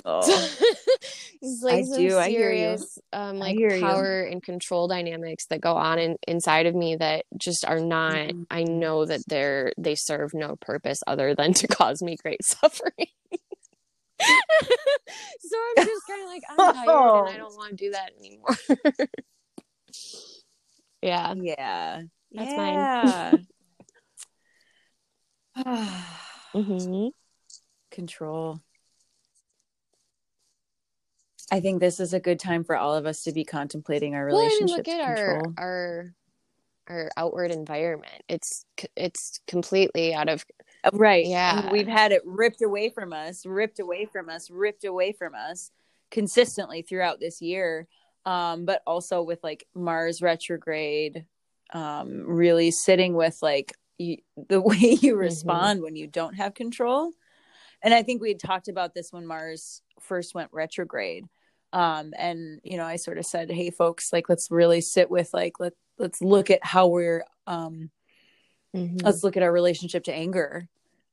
Oh. it's like I some do, I hear you. serious, um, like hear you. power and control dynamics that go on in, inside of me that just are not. Mhm. I know that they're they serve no purpose other than to cause me great suffering. so I'm just kind of like I'm tired and I don't want to do that anymore. yeah, Yeah. That's yeah. hmm Control. I think this is a good time for all of us to be contemplating our well, I mean, relationship look at to our control. our our outward environment. It's it's completely out of Uh, Right. Yeah. And we've had it ripped away from us, ripped away from us, ripped away from us consistently throughout this year. Um, but also with like Mars retrograde, um, really sitting with like you, the way you Mm-hmm. respond when you don't have control. And I think we had talked about this when Mars first went retrograde. Um, and you know, I sort of said, "Hey, folks, like let's really sit with like let let's look at how we're um, Mhm. let's look at our relationship to anger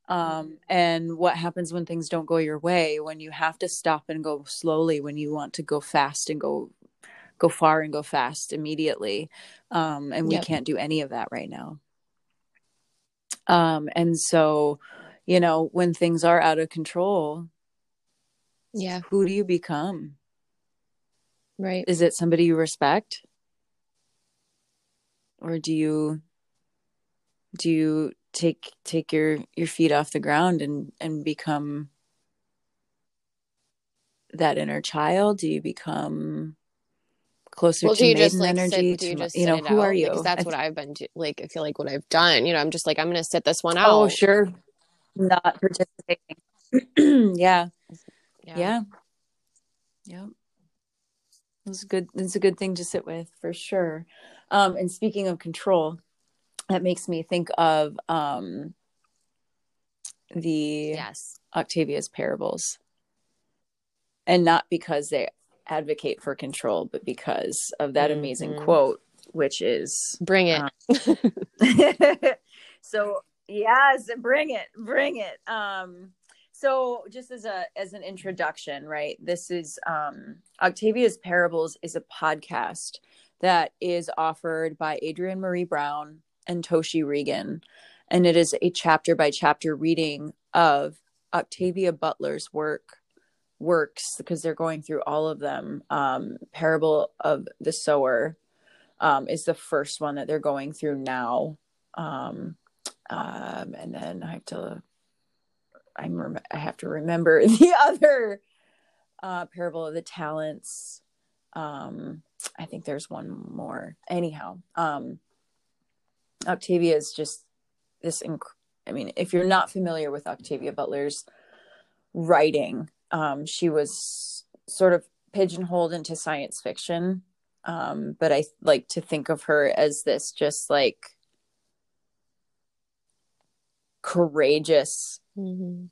um, and what happens when things don't go your way when you have to stop and go slowly when you want to go fast and go go far and go fast immediately um, and we Yep. can't do any of that right now um, and so you know when things are out of control yeah, who do you become right. is it somebody you respect or do you do you take take your your feet off the ground and and become that inner child do you become closer Well, to do you just like energy sit? Do you to- just you know who out? are you Because that's I what I've been do- like. I feel like what I've done. You know, I'm just like I'm gonna sit this one oh, out. oh sure not participating yeah yeah yeah it's good it's a good thing to sit with for sure um and speaking of control that makes me think of um the Yes. octavia's parables and not because they advocate for control but because of that amazing Mhm. quote which is Bring it. Uh, so yes bring it bring it um so just as a as an introduction right this is um octavia's parables is a podcast that is offered by adrienne maree brown and toshi reagon and it is a chapter by chapter reading of octavia butler's work works because they're going through all of them um parable of the sower um, is the first one that they're going through now. Um, um, and then I have to, I'm I have to remember the other uh, parable of the talents. Um, I think there's one more. Anyhow, um, Octavia is just this. Inc- I mean, if you're not familiar with Octavia Butler's writing, um, she was sort of pigeonholed into science fiction um but i like to think of her as this just like courageous Mhm.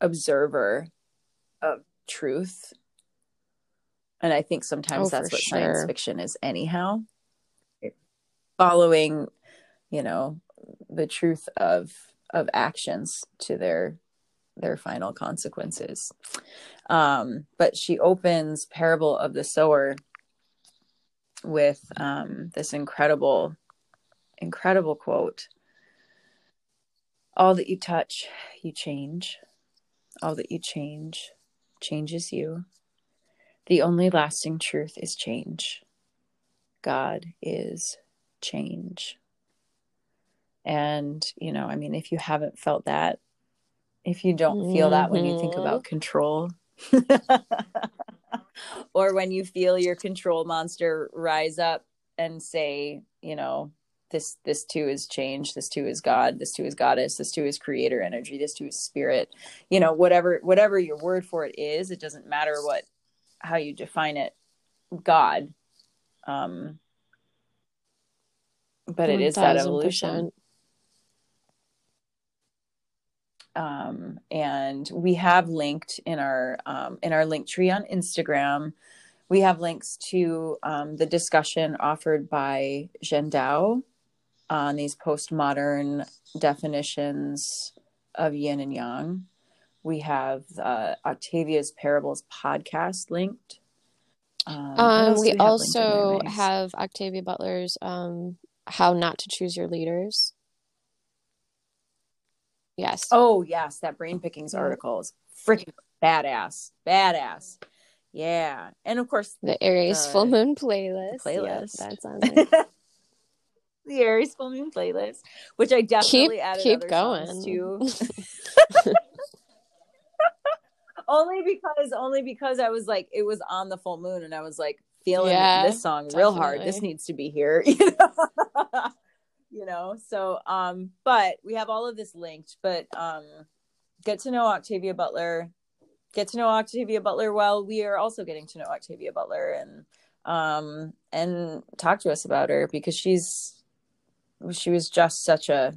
observer of truth and i think sometimes Oh, that's what science fiction is anyhow following you know the truth of of actions to their their final consequences um but she opens parable of the sower with um this incredible incredible quote All that you touch, you change. All that you change changes you. The only lasting truth is change. God is change. And, you know, I mean, if you haven't felt that, if you don't feel that when you think Mhm. about control, or when you feel your control monster rise up and say, you know, this this too is change, this too is God, this too is goddess, this too is creator energy, this too is spirit, you know, whatever whatever your word for it is, it doesn't matter what how you define it, God. Um but it is that evolution. um, and we have linked in our um, in our link tree on Instagram. We have links to um, the discussion offered by Zhen Dao on these postmodern definitions of yin and yang. We have uh, Octavia's Parables podcast linked. Um, Um, we do have linked in there, also have Octavia Butler's um, How Not to Choose Your Leaders. Yes. Oh yes, that brain pickings Yeah. article is freaking badass, badass. Yeah, and of course The Aries uh, Full Moon playlist. playlist. Yes, that's on there. the Aries full moon playlist, which I keep definitely added keep other going. to. only because only because I was like it was on the full moon and I was like feeling Yeah, this song real hard. This needs to be here, you know. you know. So um but we have all of this linked, but um get to know Octavia Butler. Get to know Octavia Butler while we are also getting to know Octavia Butler and um and talk to us about her because she's she was just such a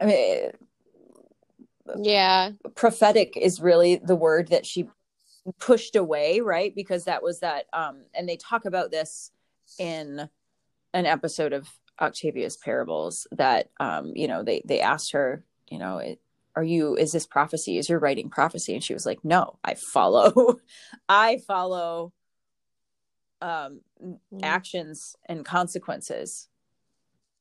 I mean Yeah. prophetic is really the word that she pushed away right because that was that um and they talk about this in an episode of octavia's parables that um you know they they asked her you know it, are you is this prophecy is your writing prophecy and she was like no i follow i follow um Mm. actions and consequences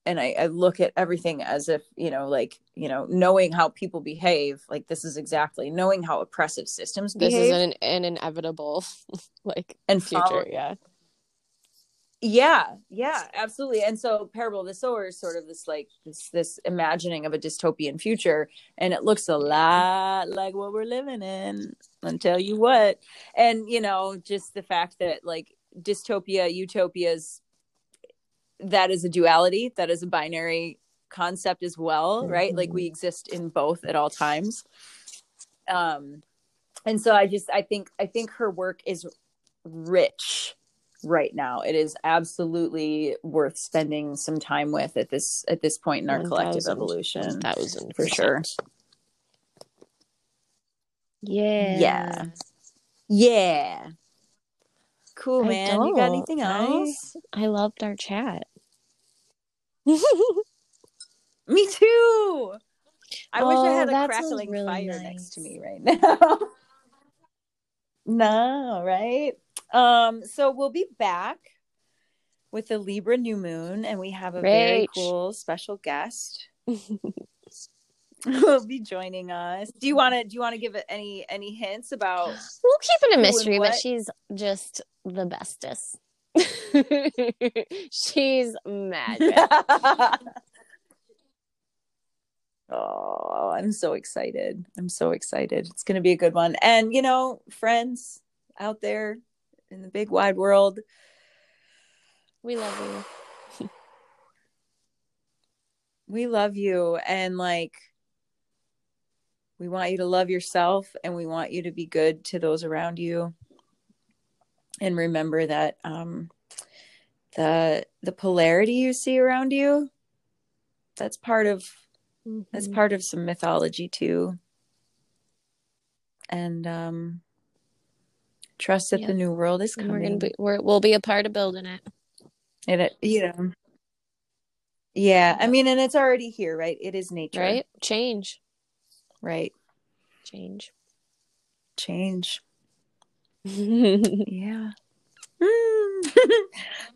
and I, I look at everything as if you know like you know knowing how people behave like this is exactly knowing how oppressive systems This behave is an, an inevitable like and future. follow- Yeah. yeah yeah absolutely and so parable of the sower is sort of this like this this imagining of a dystopian future and it looks a lot like what we're living in i'll tell you what and you know just the fact that like dystopia utopias that is a duality that is a binary concept as well right like we exist in both at all times um and so i just i think i think her work is rich right now it is absolutely worth spending some time with at this at this point in our collective 1000, evolution 1000%. for sure Yeah. Yeah. yeah cool I man. You got don't. anything else? I loved our chat. me too. I wish i Oh, had a crackling really fire next to me right now. No right? Um so we'll be back with the libra new moon and we have a very cool special guest will be joining us. Do you want to do you want to give it any any hints about We'll keep it a mystery, but she's just the bestest. she's magic. oh i'm so excited i'm so excited it's going to be a good one and you know friends out there in the big wide world We love you. we love you and like we want you to love yourself and we want you to be good to those around you and remember that um the the polarity you see around you that's part of that's Mhm. part of some mythology too and um trust that Yep. the new world is And we're coming gonna be we're, we'll be a part of building it. and it you know yeah i mean and it's already here right it is nature Right? Change. right Change. change yeah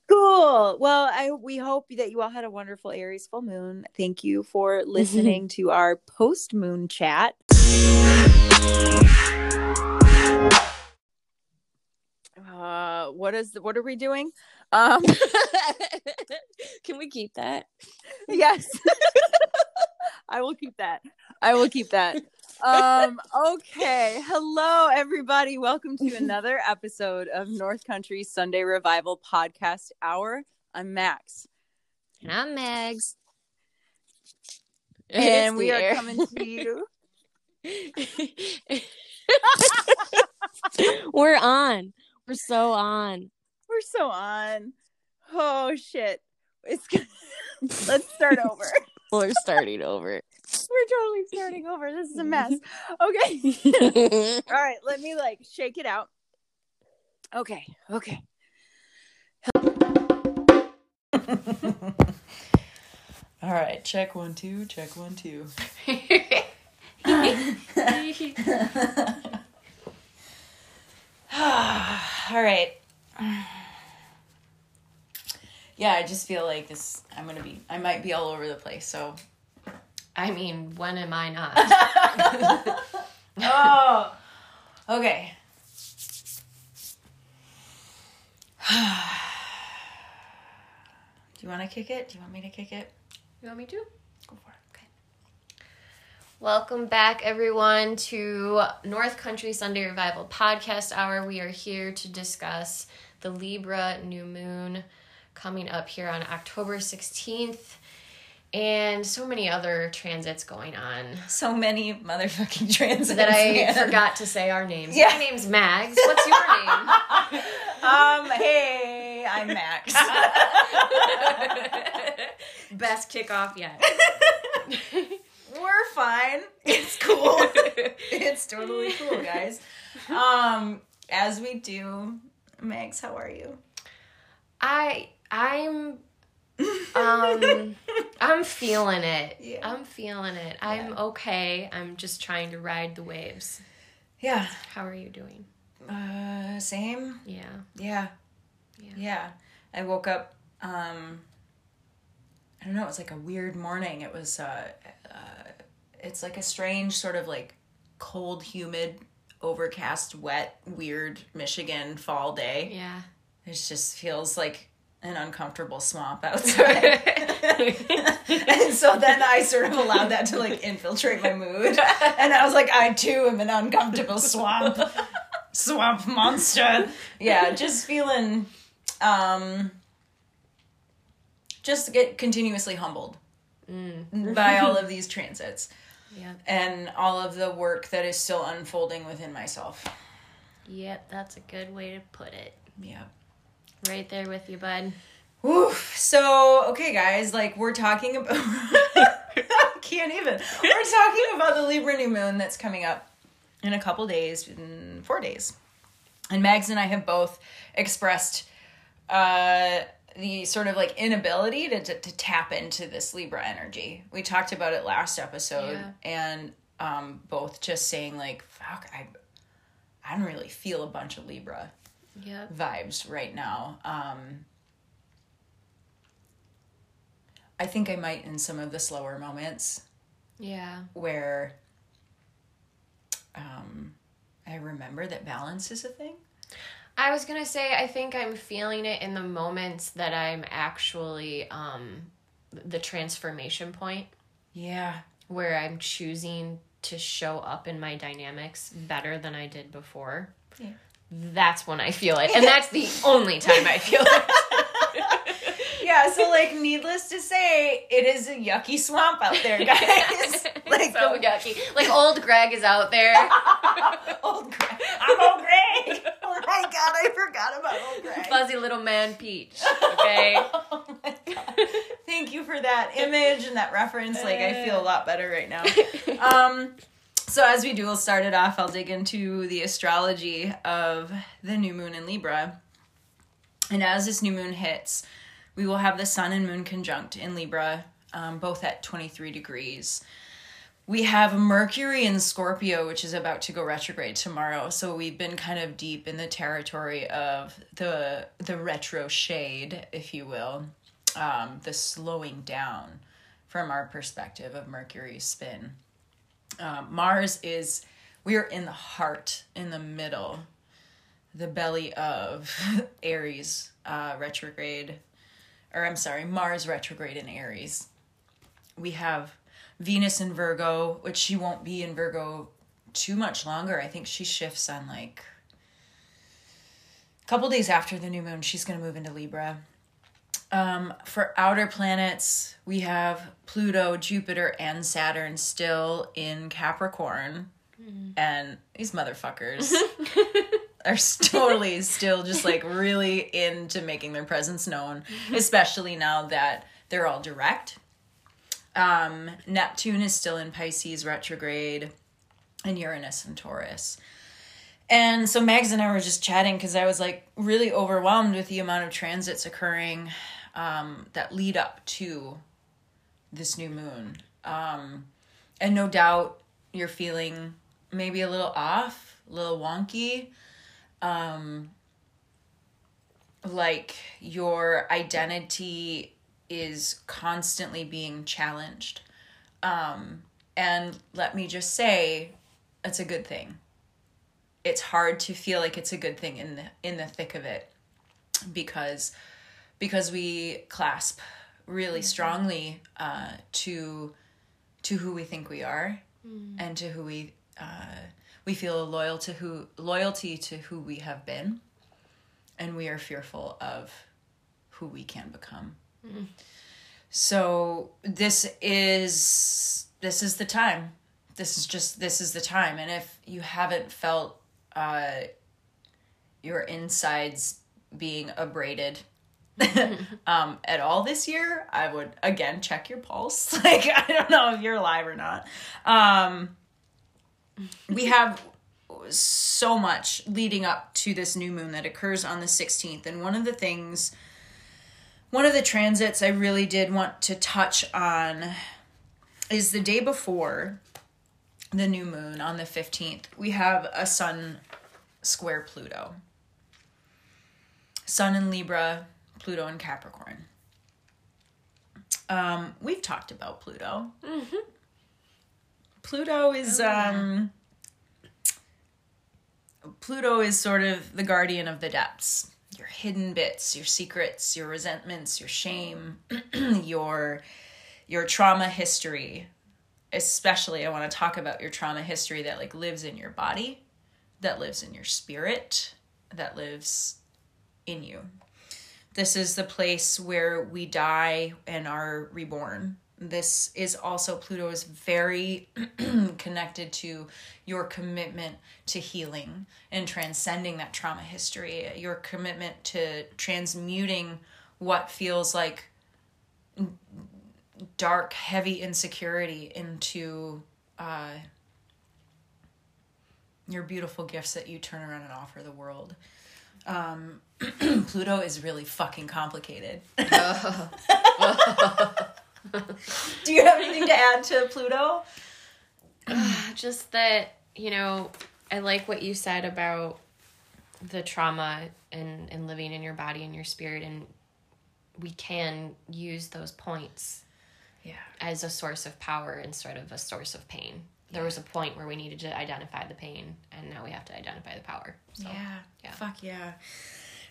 cool. Well, I we hope that you all had a wonderful Aries full moon. Thank you for listening to our post moon chat. Uh, what is what are we doing? Um, Can we keep that? yes, I will keep that. I will keep that. Um, okay. Hello, everybody. Welcome to another episode of North Country Sunday Revival Podcast Hour. I'm Max. And I'm Mags. And we are coming to you. We're on. We're so on. We're so on. Oh shit. It's gonna... let's start over. We're starting over. We're totally starting over. This is a mess. Okay. All right, let me like shake it out. Okay, okay. All right, check one, two, check one, two. All right. Yeah, I just feel like this. I'm gonna be. I might be all over the place. So. I mean, when am I not? Oh. Okay. Do you want to kick it? Do you want me to kick it? You want me to? Go for it. Okay. Welcome back, everyone, to North Country Sunday Revival Podcast Hour. We are here to discuss the Libra new moon coming up here on October 16th and so many other transits going on So many motherfucking transits that I man. forgot to say our names. Yeah. My name's Mags. What's your name? um, hey, I'm Max. Best kickoff yet. We're fine. It's cool. it's totally cool, guys. Um, as we do, Max, how are you? I I'm um I'm feeling it. Yeah. I'm feeling it. I'm okay. I'm just trying to ride the waves. Yeah. How are you doing? Uh, same. Yeah. Yeah. Yeah. Yeah. I woke up. Um, I don't know. It was like a weird morning. It was. Uh, uh, it's like a strange sort of like cold, humid, overcast, wet, weird Michigan fall day. Yeah. It just feels like an uncomfortable swamp outside. and so then I sort of allowed that to like infiltrate my mood. And I was like, I too am an uncomfortable swamp. Swamp monster. Yeah, just feeling um just get continuously humbled by all of these transits Yeah. and all of the work that is still unfolding within myself. Yep, that's a good way to put it. Yeah. Right there with you, bud. Oof. So, okay, guys, like we're talking about. I can't even. We're talking about the Libra new moon that's coming up in a couple days, in four days. And Mags and I have both expressed uh, the sort of like inability to, to, to tap into this Libra energy. We talked about it last episode, Yeah. and um, both just saying, like, fuck, I, I don't really feel a bunch of Libra Yep. vibes right now. Um, I think I might in some of the slower moments Yeah. where um, I remember that balance is a thing. I was gonna say I think I'm feeling it in the moments that I'm actually um the transformation point Yeah. where I'm choosing to show up in my dynamics better than I did before. Yeah. That's when I feel it. And that's the only time I feel it. Yeah, so like needless to say, it is a yucky swamp out there, guys. like so the yucky. Like old Gregg is out there. old Gregg. I'm old Gregg. Oh my god, I forgot about old Gregg. Fuzzy little man Peach. Okay. Oh my god. Thank you for that image and that reference. Like I feel a lot better right now. Um so as we do, we'll start it off. I'll dig into the astrology of the new moon in Libra. And as this new moon hits, we will have the sun and moon conjunct in Libra, um, both at 23 degrees, we have Mercury in Scorpio, which is about to go retrograde tomorrow. So we've been kind of deep in the territory of the the retro shade, if you will, um, the slowing down from our perspective of Mercury's spin. Um, Mars is we are in the heart, in the middle, the belly of Aries uh, retrograde, or I'm sorry, Mars retrograde in Aries. We have Venus in Virgo, which she won't be in Virgo too much longer. I think she shifts on like a couple days after the new moon. She's going to move into Libra. Um, for outer planets, we have Pluto, Jupiter, and Saturn still in Capricorn. And these motherfuckers are totally still just like really into making their presence known, especially now that they're all direct. Um, Neptune is still in Pisces retrograde, and Uranus in Taurus. And so Mags and I were just chatting because I was like really overwhelmed with the amount of transits occurring um, that lead up to this new moon. Um, and no doubt you're feeling maybe a little off, a little wonky. Um, like your identity is constantly being challenged. Um, and let me just say, it's a good thing. It's hard to feel like it's a good thing in the in the thick of it because because we clasp really strongly uh, to to who we think we are and to who we uh, we feel loyal to who loyalty to who we have been. And we are fearful of who we can become. So this is this is the time. This is just this is the time. And if you haven't felt uh your insides being abraded um at all this year i would again check your pulse. Like i don't know if you're alive or not. Um we have so much leading up to this new moon that occurs on the 16th and one of the things one of the transits i really did want to touch on is the day before the new moon on the 15th we have a sun square pluto. Sun in libra pluto in capricorn. Um we've talked about pluto. Pluto is um pluto is sort of the guardian of the depths. Your hidden bits your secrets your resentments your shame your your trauma history. Especially i want to talk about your trauma history that like lives in your body that lives in your spirit that lives in you this is the place where we die and are reborn. This is also pluto is very connected to your commitment to healing and transcending that trauma history your commitment to transmuting what feels like dark heavy insecurity into uh, your beautiful gifts that you turn around and offer the world. Um, pluto is really fucking complicated. Do you have anything to add to pluto? Just that you know i like what you said about the trauma and and living in your body and your spirit and we can use those points yeah. as a source of power instead of a source of pain. There was a point where we needed to identify the pain and now we have to identify the power. So yeah, yeah. Fuck yeah.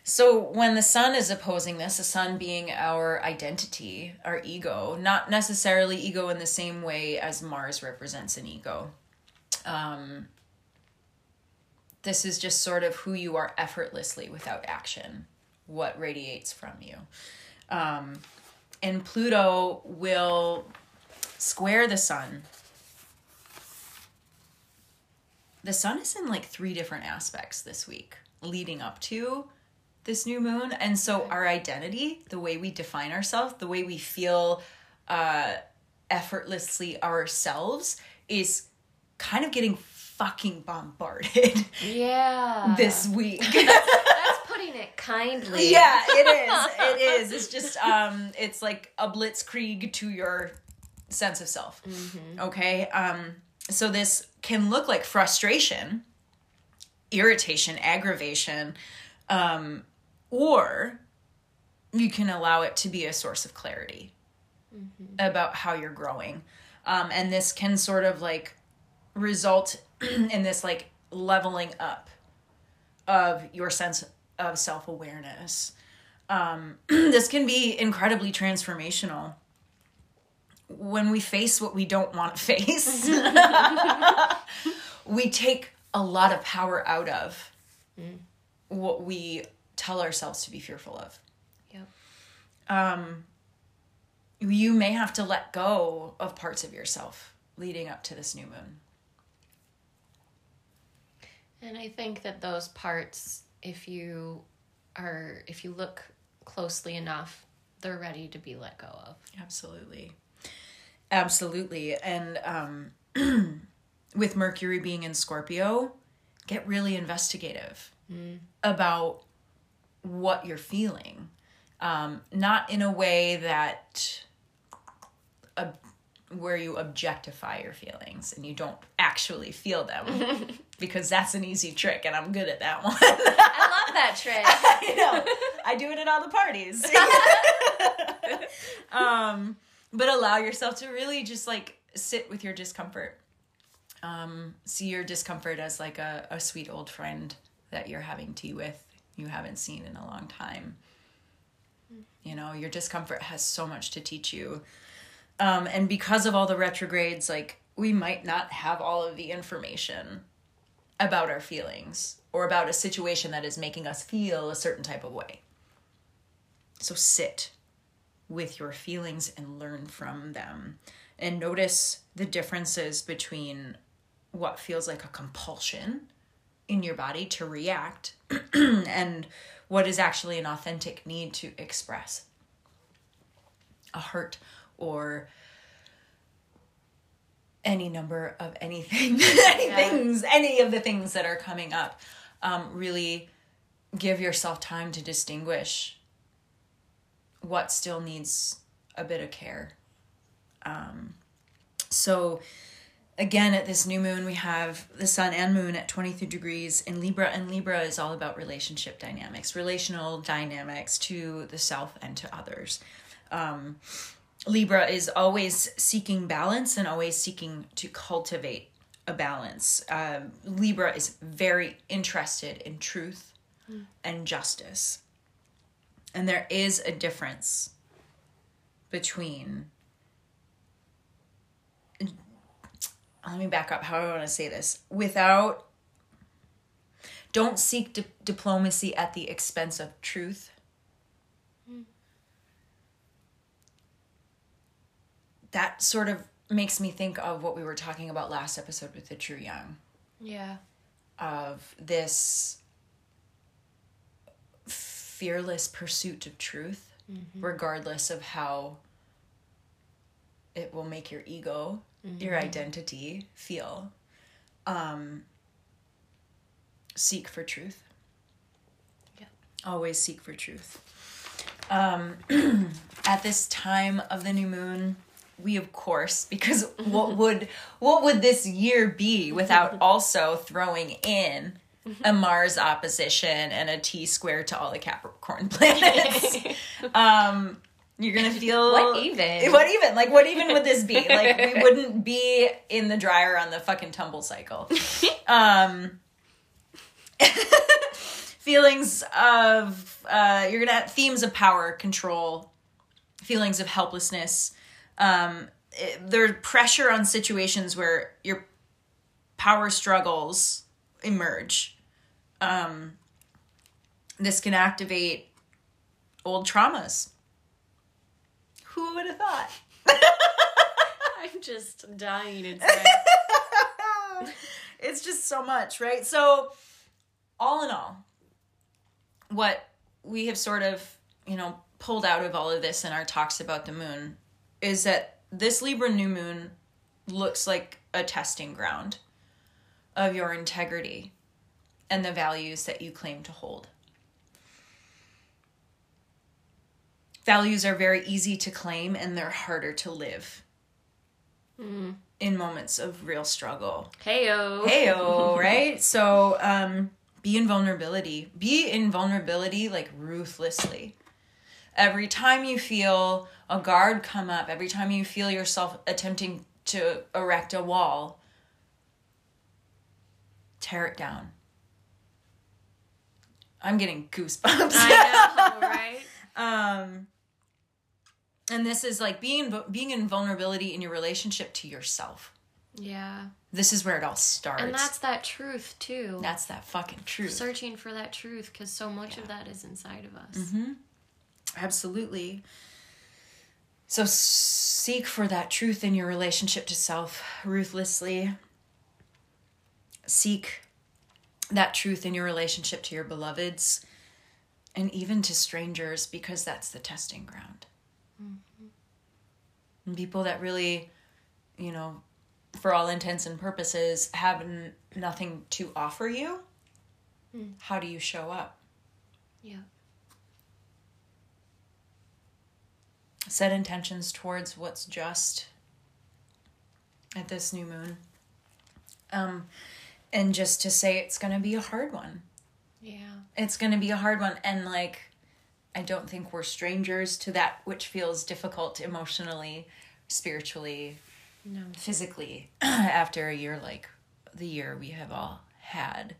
So when the sun is opposing this, the sun being our identity, our ego, not necessarily ego in the same way as Mars represents an ego. Um, this is just sort of who you are effortlessly without action, what radiates from you. Um, and Pluto will square the sun. The sun is in like three different aspects this week leading up to this new moon. And so our identity, the way we define ourselves, the way we feel uh, effortlessly ourselves is kind of getting fucking bombarded yeah this week. that's putting it kindly yeah, it is. It is. It's just um it's like a blitzkrieg to your sense of self. Okay? Um so this can look like frustration, irritation, aggravation, um or you can allow it to be a source of clarity about how you're growing. Um, and this can sort of like result in this like leveling up of your sense of self awareness. Um, this can be incredibly transformational when we face what we don't want to face. we take a lot of power out of what we tell ourselves to be fearful of Yep. um, you may have to let go of parts of yourself leading up to this new moon. And I think that those parts, if you are, if you look closely enough, they're ready to be let go of. Absolutely. Absolutely. And um, with Mercury being in Scorpio, get really investigative about what you're feeling. Um, not in a way that ob- where you objectify your feelings and you don't actually feel them because that's an easy trick and I'm good at that one. I love that trick. I know. I do it at all the parties. um, but allow yourself to really just like sit with your discomfort. Um, see your discomfort as like a, a sweet old friend that you're having tea with you haven't seen in a long time. You know, your discomfort has so much to teach you. Um, and because of all the retrogrades, like we might not have all of the information about our feelings or about a situation that is making us feel a certain type of way. So sit with your feelings and learn from them and notice the differences between what feels like a compulsion in your body to react and what is actually an authentic need to express. A hurt or any number of anything any things any of the things that are coming up um, really give yourself time to distinguish what still needs a bit of care. Um, so again at this new moon we have the sun and moon at 23 degrees in libra and libra is all about relationship dynamics relational dynamics to the self and to others. Um, libra is always seeking balance and always seeking to cultivate a balance. Um, libra is very interested in truth and justice. And there is a difference between let me back up how I want to say this without don't seek di- diplomacy at the expense of truth. That sort of makes me think of what we were talking about last episode with the true young Yeah. of this fearless pursuit of truth mm-hmm. regardless of how it will make your ego your identity feel um seek for truth Yeah. always seek for truth um at this time of the new moon we of course because what would what would this year be without also throwing in a Mars opposition and a T square to all the Capricorn planets. um, you're gonna feel What even? What even? Like, what even would this be? Like, we wouldn't be in the dryer on the fucking tumble cycle. Um, feelings of uh, you're gonna have themes of power, control, feelings of helplessness. Um, it, there's pressure on situations where your power struggles emerge. Um, this can activate old traumas. Who would have thought? I'm just dying inside. it's just so much, right? So, all in all, what we have sort of, you know, pulled out of all of this in our talks about the moon is that this Libra new moon looks like a testing ground of your integrity and the values that you claim to hold. Values are very easy to claim and they're harder to live in moments of real struggle. Heyo. Heyo, right? So, um, be in vulnerability. Be in vulnerability like ruthlessly. Every time you feel a guard come up, every time you feel yourself attempting to erect a wall, tear it down. I'm getting goosebumps. I know, right? um and this is like being being in vulnerability in your relationship to yourself. Yeah. This is where it all starts. And that's that truth too. that's that fucking truth. searching for that truth because so much of that is inside of us. Mm-hmm. Absolutely. So seek for that truth in your relationship to self ruthlessly. Seek that truth in your relationship to your beloveds and even to strangers because that's the testing ground. And people that really, you know, for all intents and purposes, have n- nothing to offer you, how do you show up? Yeah. set intentions towards what's just at this new moon. Um, and just to say it's going to be a hard one. Yeah. It's going to be a hard one. And like, I don't think we're strangers to that which feels difficult emotionally, spiritually, No. physically after a year like the year we have all had.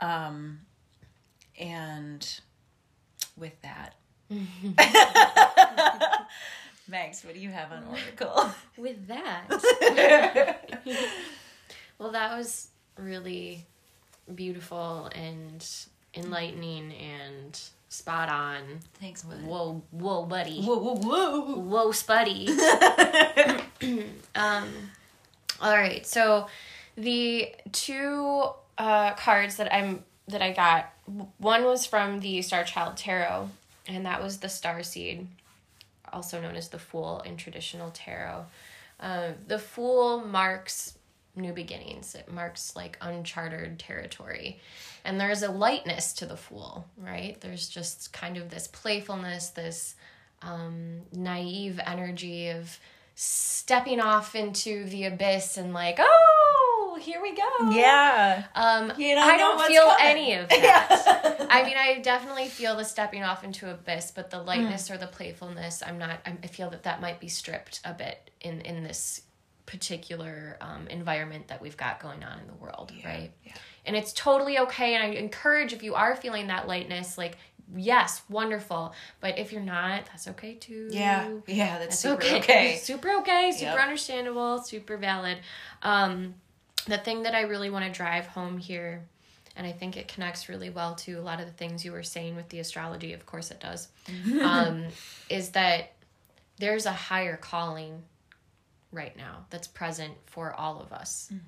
Um, and with that, Mags, what do you have on Oracle? With that. well, that was really beautiful and enlightening and spot on. Thanks, bud. Whoa, whoa, buddy. Whoa, whoa, whoa. Whoa, Spuddy. um, all right, so the two uh, cards that I'm that I got, one was from the Star Child Tarot, and that was the Star Seed, also known as the Fool in traditional tarot. Uh, the Fool marks new beginnings. It marks like uncharted territory. And there's a lightness to the Fool, right? There's just kind of this playfulness, this um, naive energy of stepping off into the abyss and like, oh, here we go. Yeah. Um, You don't I don't feel coming. any of that. I mean, I definitely feel the stepping off into abyss, but the lightness Mm. or the playfulness, I'm not. I feel that that might be stripped a bit in in this particular um, environment that we've got going on in the world, right? yeah. And it's totally okay. And I encourage if you are feeling that lightness, like yes, wonderful. But if you're not, that's okay too. Yeah. Yeah, that's, That's super okay. okay. Super okay, super Yep. understandable, super valid. Um, the thing that I really want to drive home here, and I think it connects really well to a lot of the things you were saying with the astrology, of course it does, um, is that there's a higher calling right now that's present for all of us. Mm.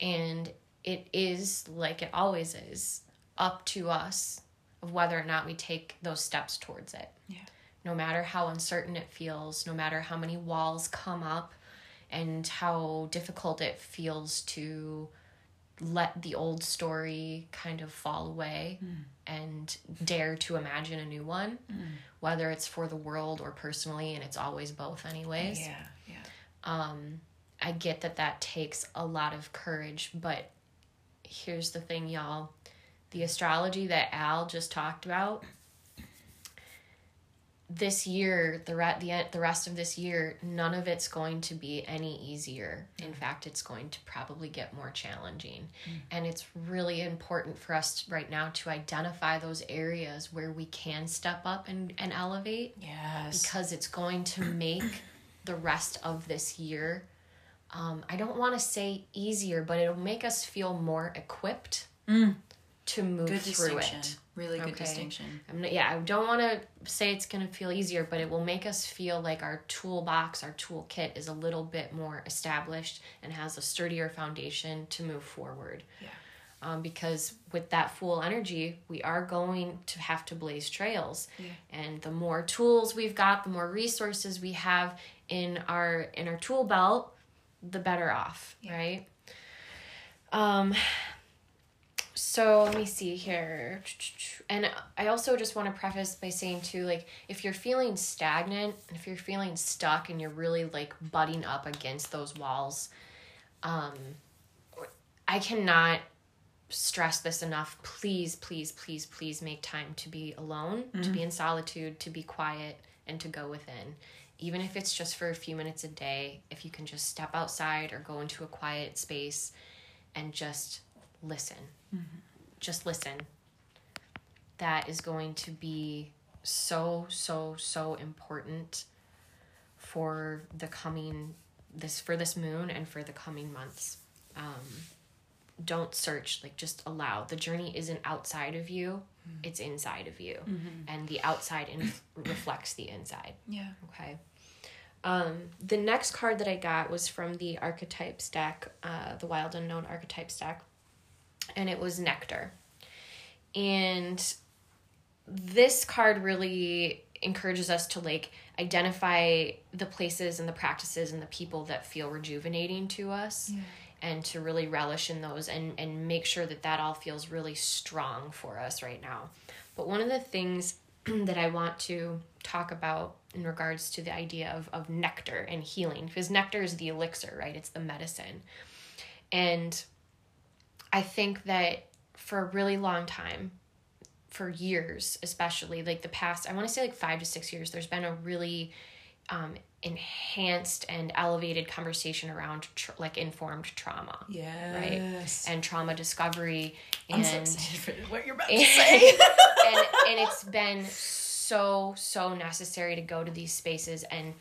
And it is, like it always is, up to us of whether or not we take those steps towards it Yeah. no matter how uncertain it feels, no matter how many walls come up and how difficult it feels to let the old story kind of fall away mm. and dare to imagine a new one, mm. whether it's for the world or personally, and it's always both, anyways. Yeah. Um, I get that that takes a lot of courage, but here's the thing, y'all. The astrology that Al just talked about this year, the re- the the rest of this year, none of it's going to be any easier. In fact, it's going to probably get more challenging. And it's really important for us right now to identify those areas where we can step up and, and elevate Yes. because it's going to make the rest of this year um, i don't want to say easier but it'll make us feel more equipped to move good through it Really good Okay. distinction. I'm not, yeah i don't want to say it's going to feel easier but it will make us feel like our toolbox our toolkit is a little bit more established and has a sturdier foundation to move forward Yeah. um, because with that full energy, we are going to have to blaze trails. Yeah. And the more tools we've got, the more resources we have in our in our tool belt, the better off, right? Um, so let me see here. And I also just want to preface by saying too, like if you're feeling stagnant, if you're feeling stuck and you're really like butting up against those walls, um I cannot stress this enough. Please, please, please, please make time to be alone, mm-hmm. to be in solitude, to be quiet, and to go within. Even if it's just for a few minutes a day, if you can just step outside or go into a quiet space and just listen. Mm-hmm. Just listen. That is going to be so, so, so important for the coming this for this moon and for the coming months. Um, don't search like just allow the journey isn't outside of you mm-hmm. it's inside of you mm-hmm. and the outside in- reflects the inside yeah okay um, the next card that i got was from the archetypes deck uh, the wild unknown archetypes deck and it was nectar. And this card really encourages us to like identify the places and the practices and the people that feel rejuvenating to us yeah. and to really relish in those and and make sure that that all feels really strong for us right now. But one of the things that i want to talk about in regards to the idea of, of nectar and healing because nectar is the elixir right? It's the medicine. And i think that for a really long time for years especially like the past i want to say like five to six years there's been a really um, enhanced and elevated conversation around tr- like informed trauma. Yeah. Right. And trauma discovery and I'm so for what you're about and, to say. and and it's been so so necessary to go to these spaces and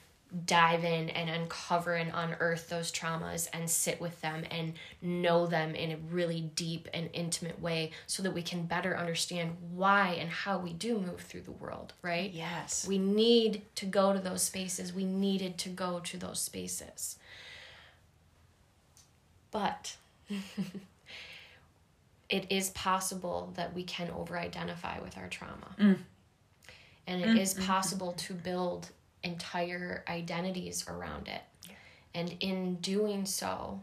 dive in and uncover and unearth those traumas and sit with them and know them in a really deep and intimate way so that we can better understand why and how we do move through the world, right? Yes. We need to go to those spaces. We needed to go to those spaces. But it is possible that we can over identify with our trauma. Mm. And it mm, is mm, mm. possible to build entire identities around it. Yeah. And in doing so,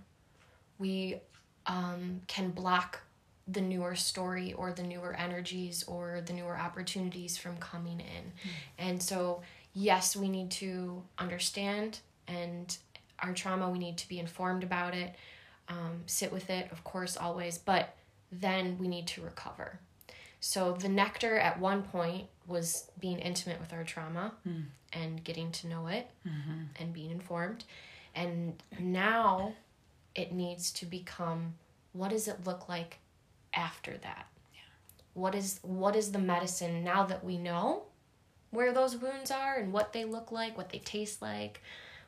we um, can block the newer story or the newer energies or the newer opportunities from coming in. Mm. And so, yes, we need to understand and our trauma, we need to be informed about it, um, sit with it, of course, always, but then we need to recover. So the nectar at one point was being intimate with our trauma mm. and getting to know it mm-hmm. and being informed. And now it needs to become what does it look like after that? Yeah. What is what is the medicine now that we know where those wounds are and what they look like, what they taste like,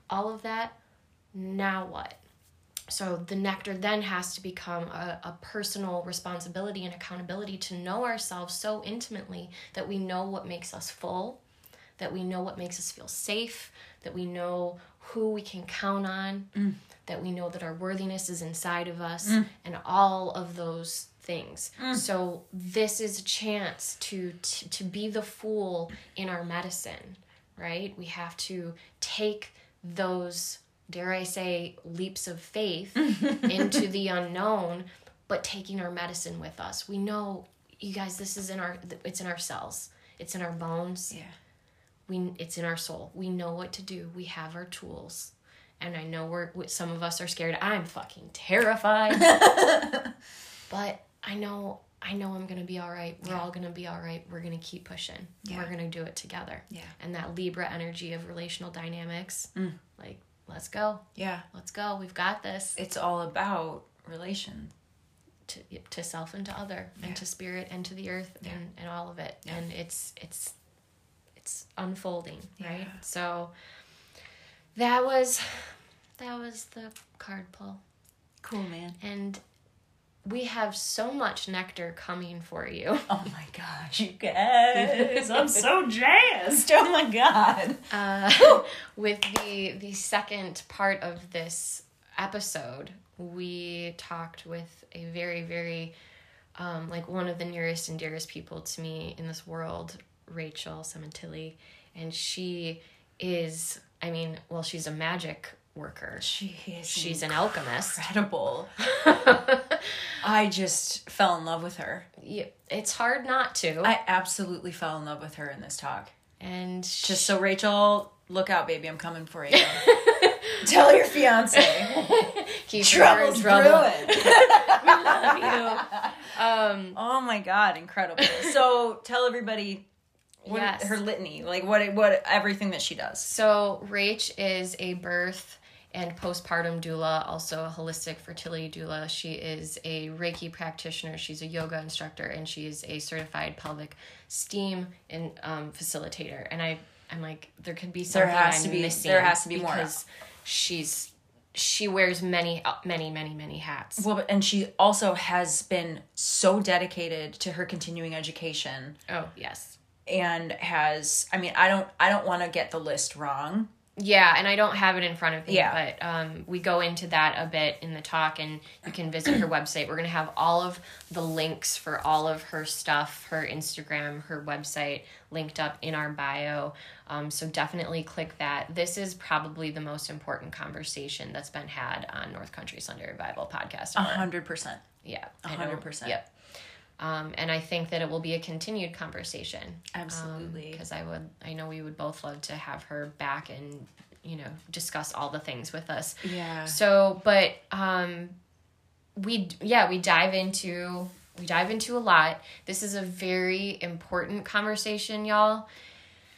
all of that? Now what? So the nectar then has to become a, a personal responsibility and accountability to know ourselves so intimately that we know what makes us full that we know what makes us feel safe that we know who we can count on mm. that we know that our worthiness is inside of us mm. and all of those things mm. so this is a chance to, to to be the fool in our medicine right we have to take those dare I say, leaps of faith into the unknown, but taking our medicine with us. We know, you guys, this is in our, it's in our cells, it's in our bones. Yeah. We, it's in our soul. We know what to do. We have our tools. And I know we're, some of us are scared. I'm fucking terrified. but I know I know I'm gonna be all right. We're yeah. all gonna be all right. We're gonna keep pushing. Yeah. We're gonna do it together. Yeah. And that Libra energy of relational dynamics, mm. like let's go. Yeah. Let's go. We've got this. It's all about relation. To, to self and to other yeah. and to spirit and to the earth yeah. and, and all of it yeah. and it's it's it's unfolding right so that was that was the card pull cool man and we have so much nectar coming for you. Oh my gosh, you guys! I'm so jazzed. Oh my god. Uh, with the the second part of this episode, we talked with a very very um, like one of the nearest and dearest people to me in this world, Rachel Cementilli, and she is. I mean, well, she's a magic worker. She is. She's an alchemist. Incredible. I just fell in love with her. Yeah, it's hard not to. I absolutely fell in love with her in this talk. and Just so Rachel, look out, baby, I'm coming for you. Tell your fiance. keep Trouble's her trouble. brewing. Love you. Um, Oh my god, incredible! So tell everybody what Yes. her litany, like what what everything that she does. So, Rach is a birth and postpartum doula, also a holistic fertility doula. She is a Reiki practitioner. She's a yoga instructor, and she is a certified pelvic steam and um, facilitator. And I, I'm like, there could be something has I'm to be- missing. there has to be more. because she's she wears many, many, many, many hats. Well, and she also has been so dedicated to her continuing education Oh yes, and has I mean, I don't I don't want to get the list wrong. Yeah, and I don't have it in front of me, Yeah. but um, we go into that a bit in the talk, and you can visit her website. We're going to have all of the links for all of her stuff, her Instagram, her website, linked up in our bio. Um, so definitely click that. This is probably the most important conversation that's been had on North Country Sunday Revival podcast. A hundred percent. Yeah, A hundred percent. Yep. Um, and I think that it will be a continued conversation Absolutely. because I would I know we would both love to have her back and you know discuss all the things with us. Yeah. So, but um we yeah, we dive into we dive into a lot. This is a very important conversation, y'all.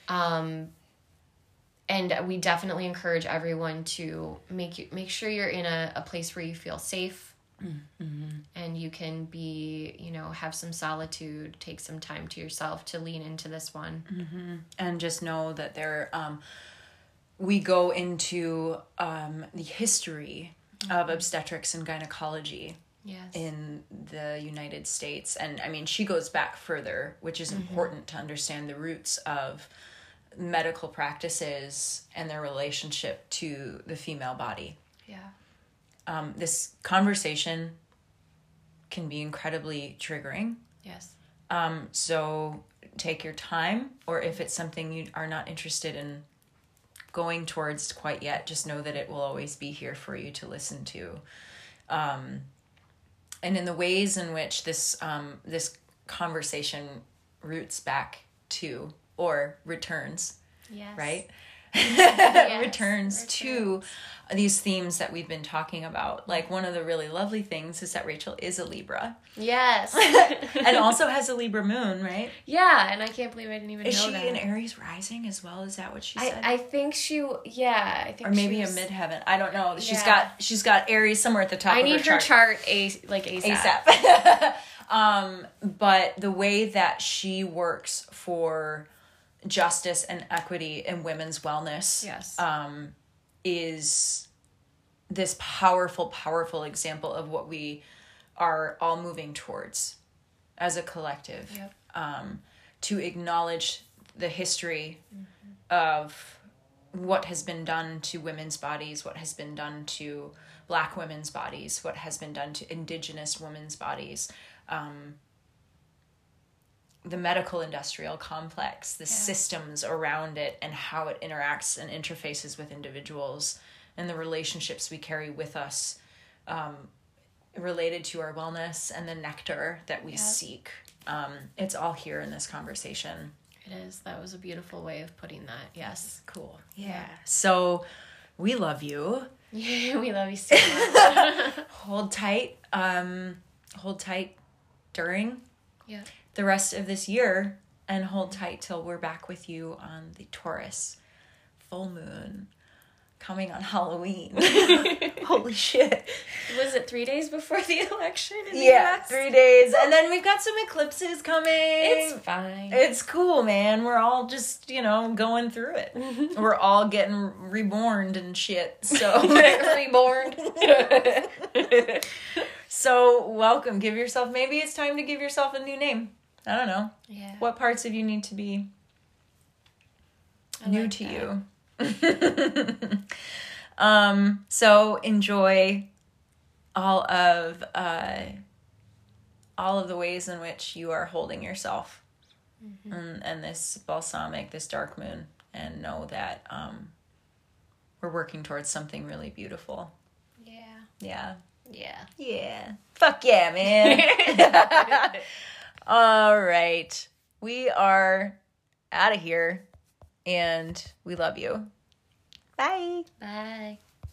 Um and we definitely encourage everyone to make you make sure you're in a, a place where you feel safe and you can be you know have some solitude take some time to yourself to lean into this one. And just know that there um we go into um the history of obstetrics and gynecology yes. in the United States. And I mean, she goes back further, which is important to understand the roots of medical practices and their relationship to the female body. yeah Um, this conversation can be incredibly triggering. yes Um, so take your time, or if it's something you are not interested in going towards quite yet, just know that it will always be here for you to listen to. Um, and in the ways in which this um, this conversation roots back to or returns, yes right? Yes, returns to these themes that we've been talking about. Like one of the really lovely things is that Rachel is a Libra yes and also has a Libra moon, right? yeah and i can't believe i didn't even Is know she that an Aries rising as well? Is that what she said? I, I think she yeah i think or maybe she a was- midheaven. I don't know. She's Yeah. got she's got Aries somewhere at the top. i of need her her chart. chart a like asap, ASAP. um, but the way that she works for justice and equity and women's wellness, yes um, is this powerful, powerful example of what we are all moving towards as a collective. Yep. Um, to acknowledge the history of what has been done to women's bodies, what has been done to black women's bodies, what has been done to indigenous women's bodies, um, the medical industrial complex, the systems around it, and how it interacts and interfaces with individuals, and the relationships we carry with us um, related to our wellness and the nectar that we seek. Um, it's all here in this conversation. it is that was a beautiful way of putting that yes Cool. Yeah. So we love you. Yeah, we love you so much Hold tight. Um, hold tight during yeah the rest of this year and hold tight till we're back with you on the Taurus full moon coming on Halloween. Holy shit. was it three days before the election in the Yeah, US? three days. And then we've got some eclipses coming. it's fine It's cool, man. We're all just, you know, going through it. Mm-hmm. We're all getting reborn and shit. So reborn So welcome. Give yourself maybe it's time to give yourself a new name. I don't know. yeah What parts of you need to be I new like to that. you? um so enjoy all of uh all of the ways in which you are holding yourself Mm-hmm. and, and this balsamic this dark moon and know that um we're working towards something really beautiful yeah yeah Yeah. Yeah. Fuck yeah, man. All right. We are out of here and we love you. Bye. Bye.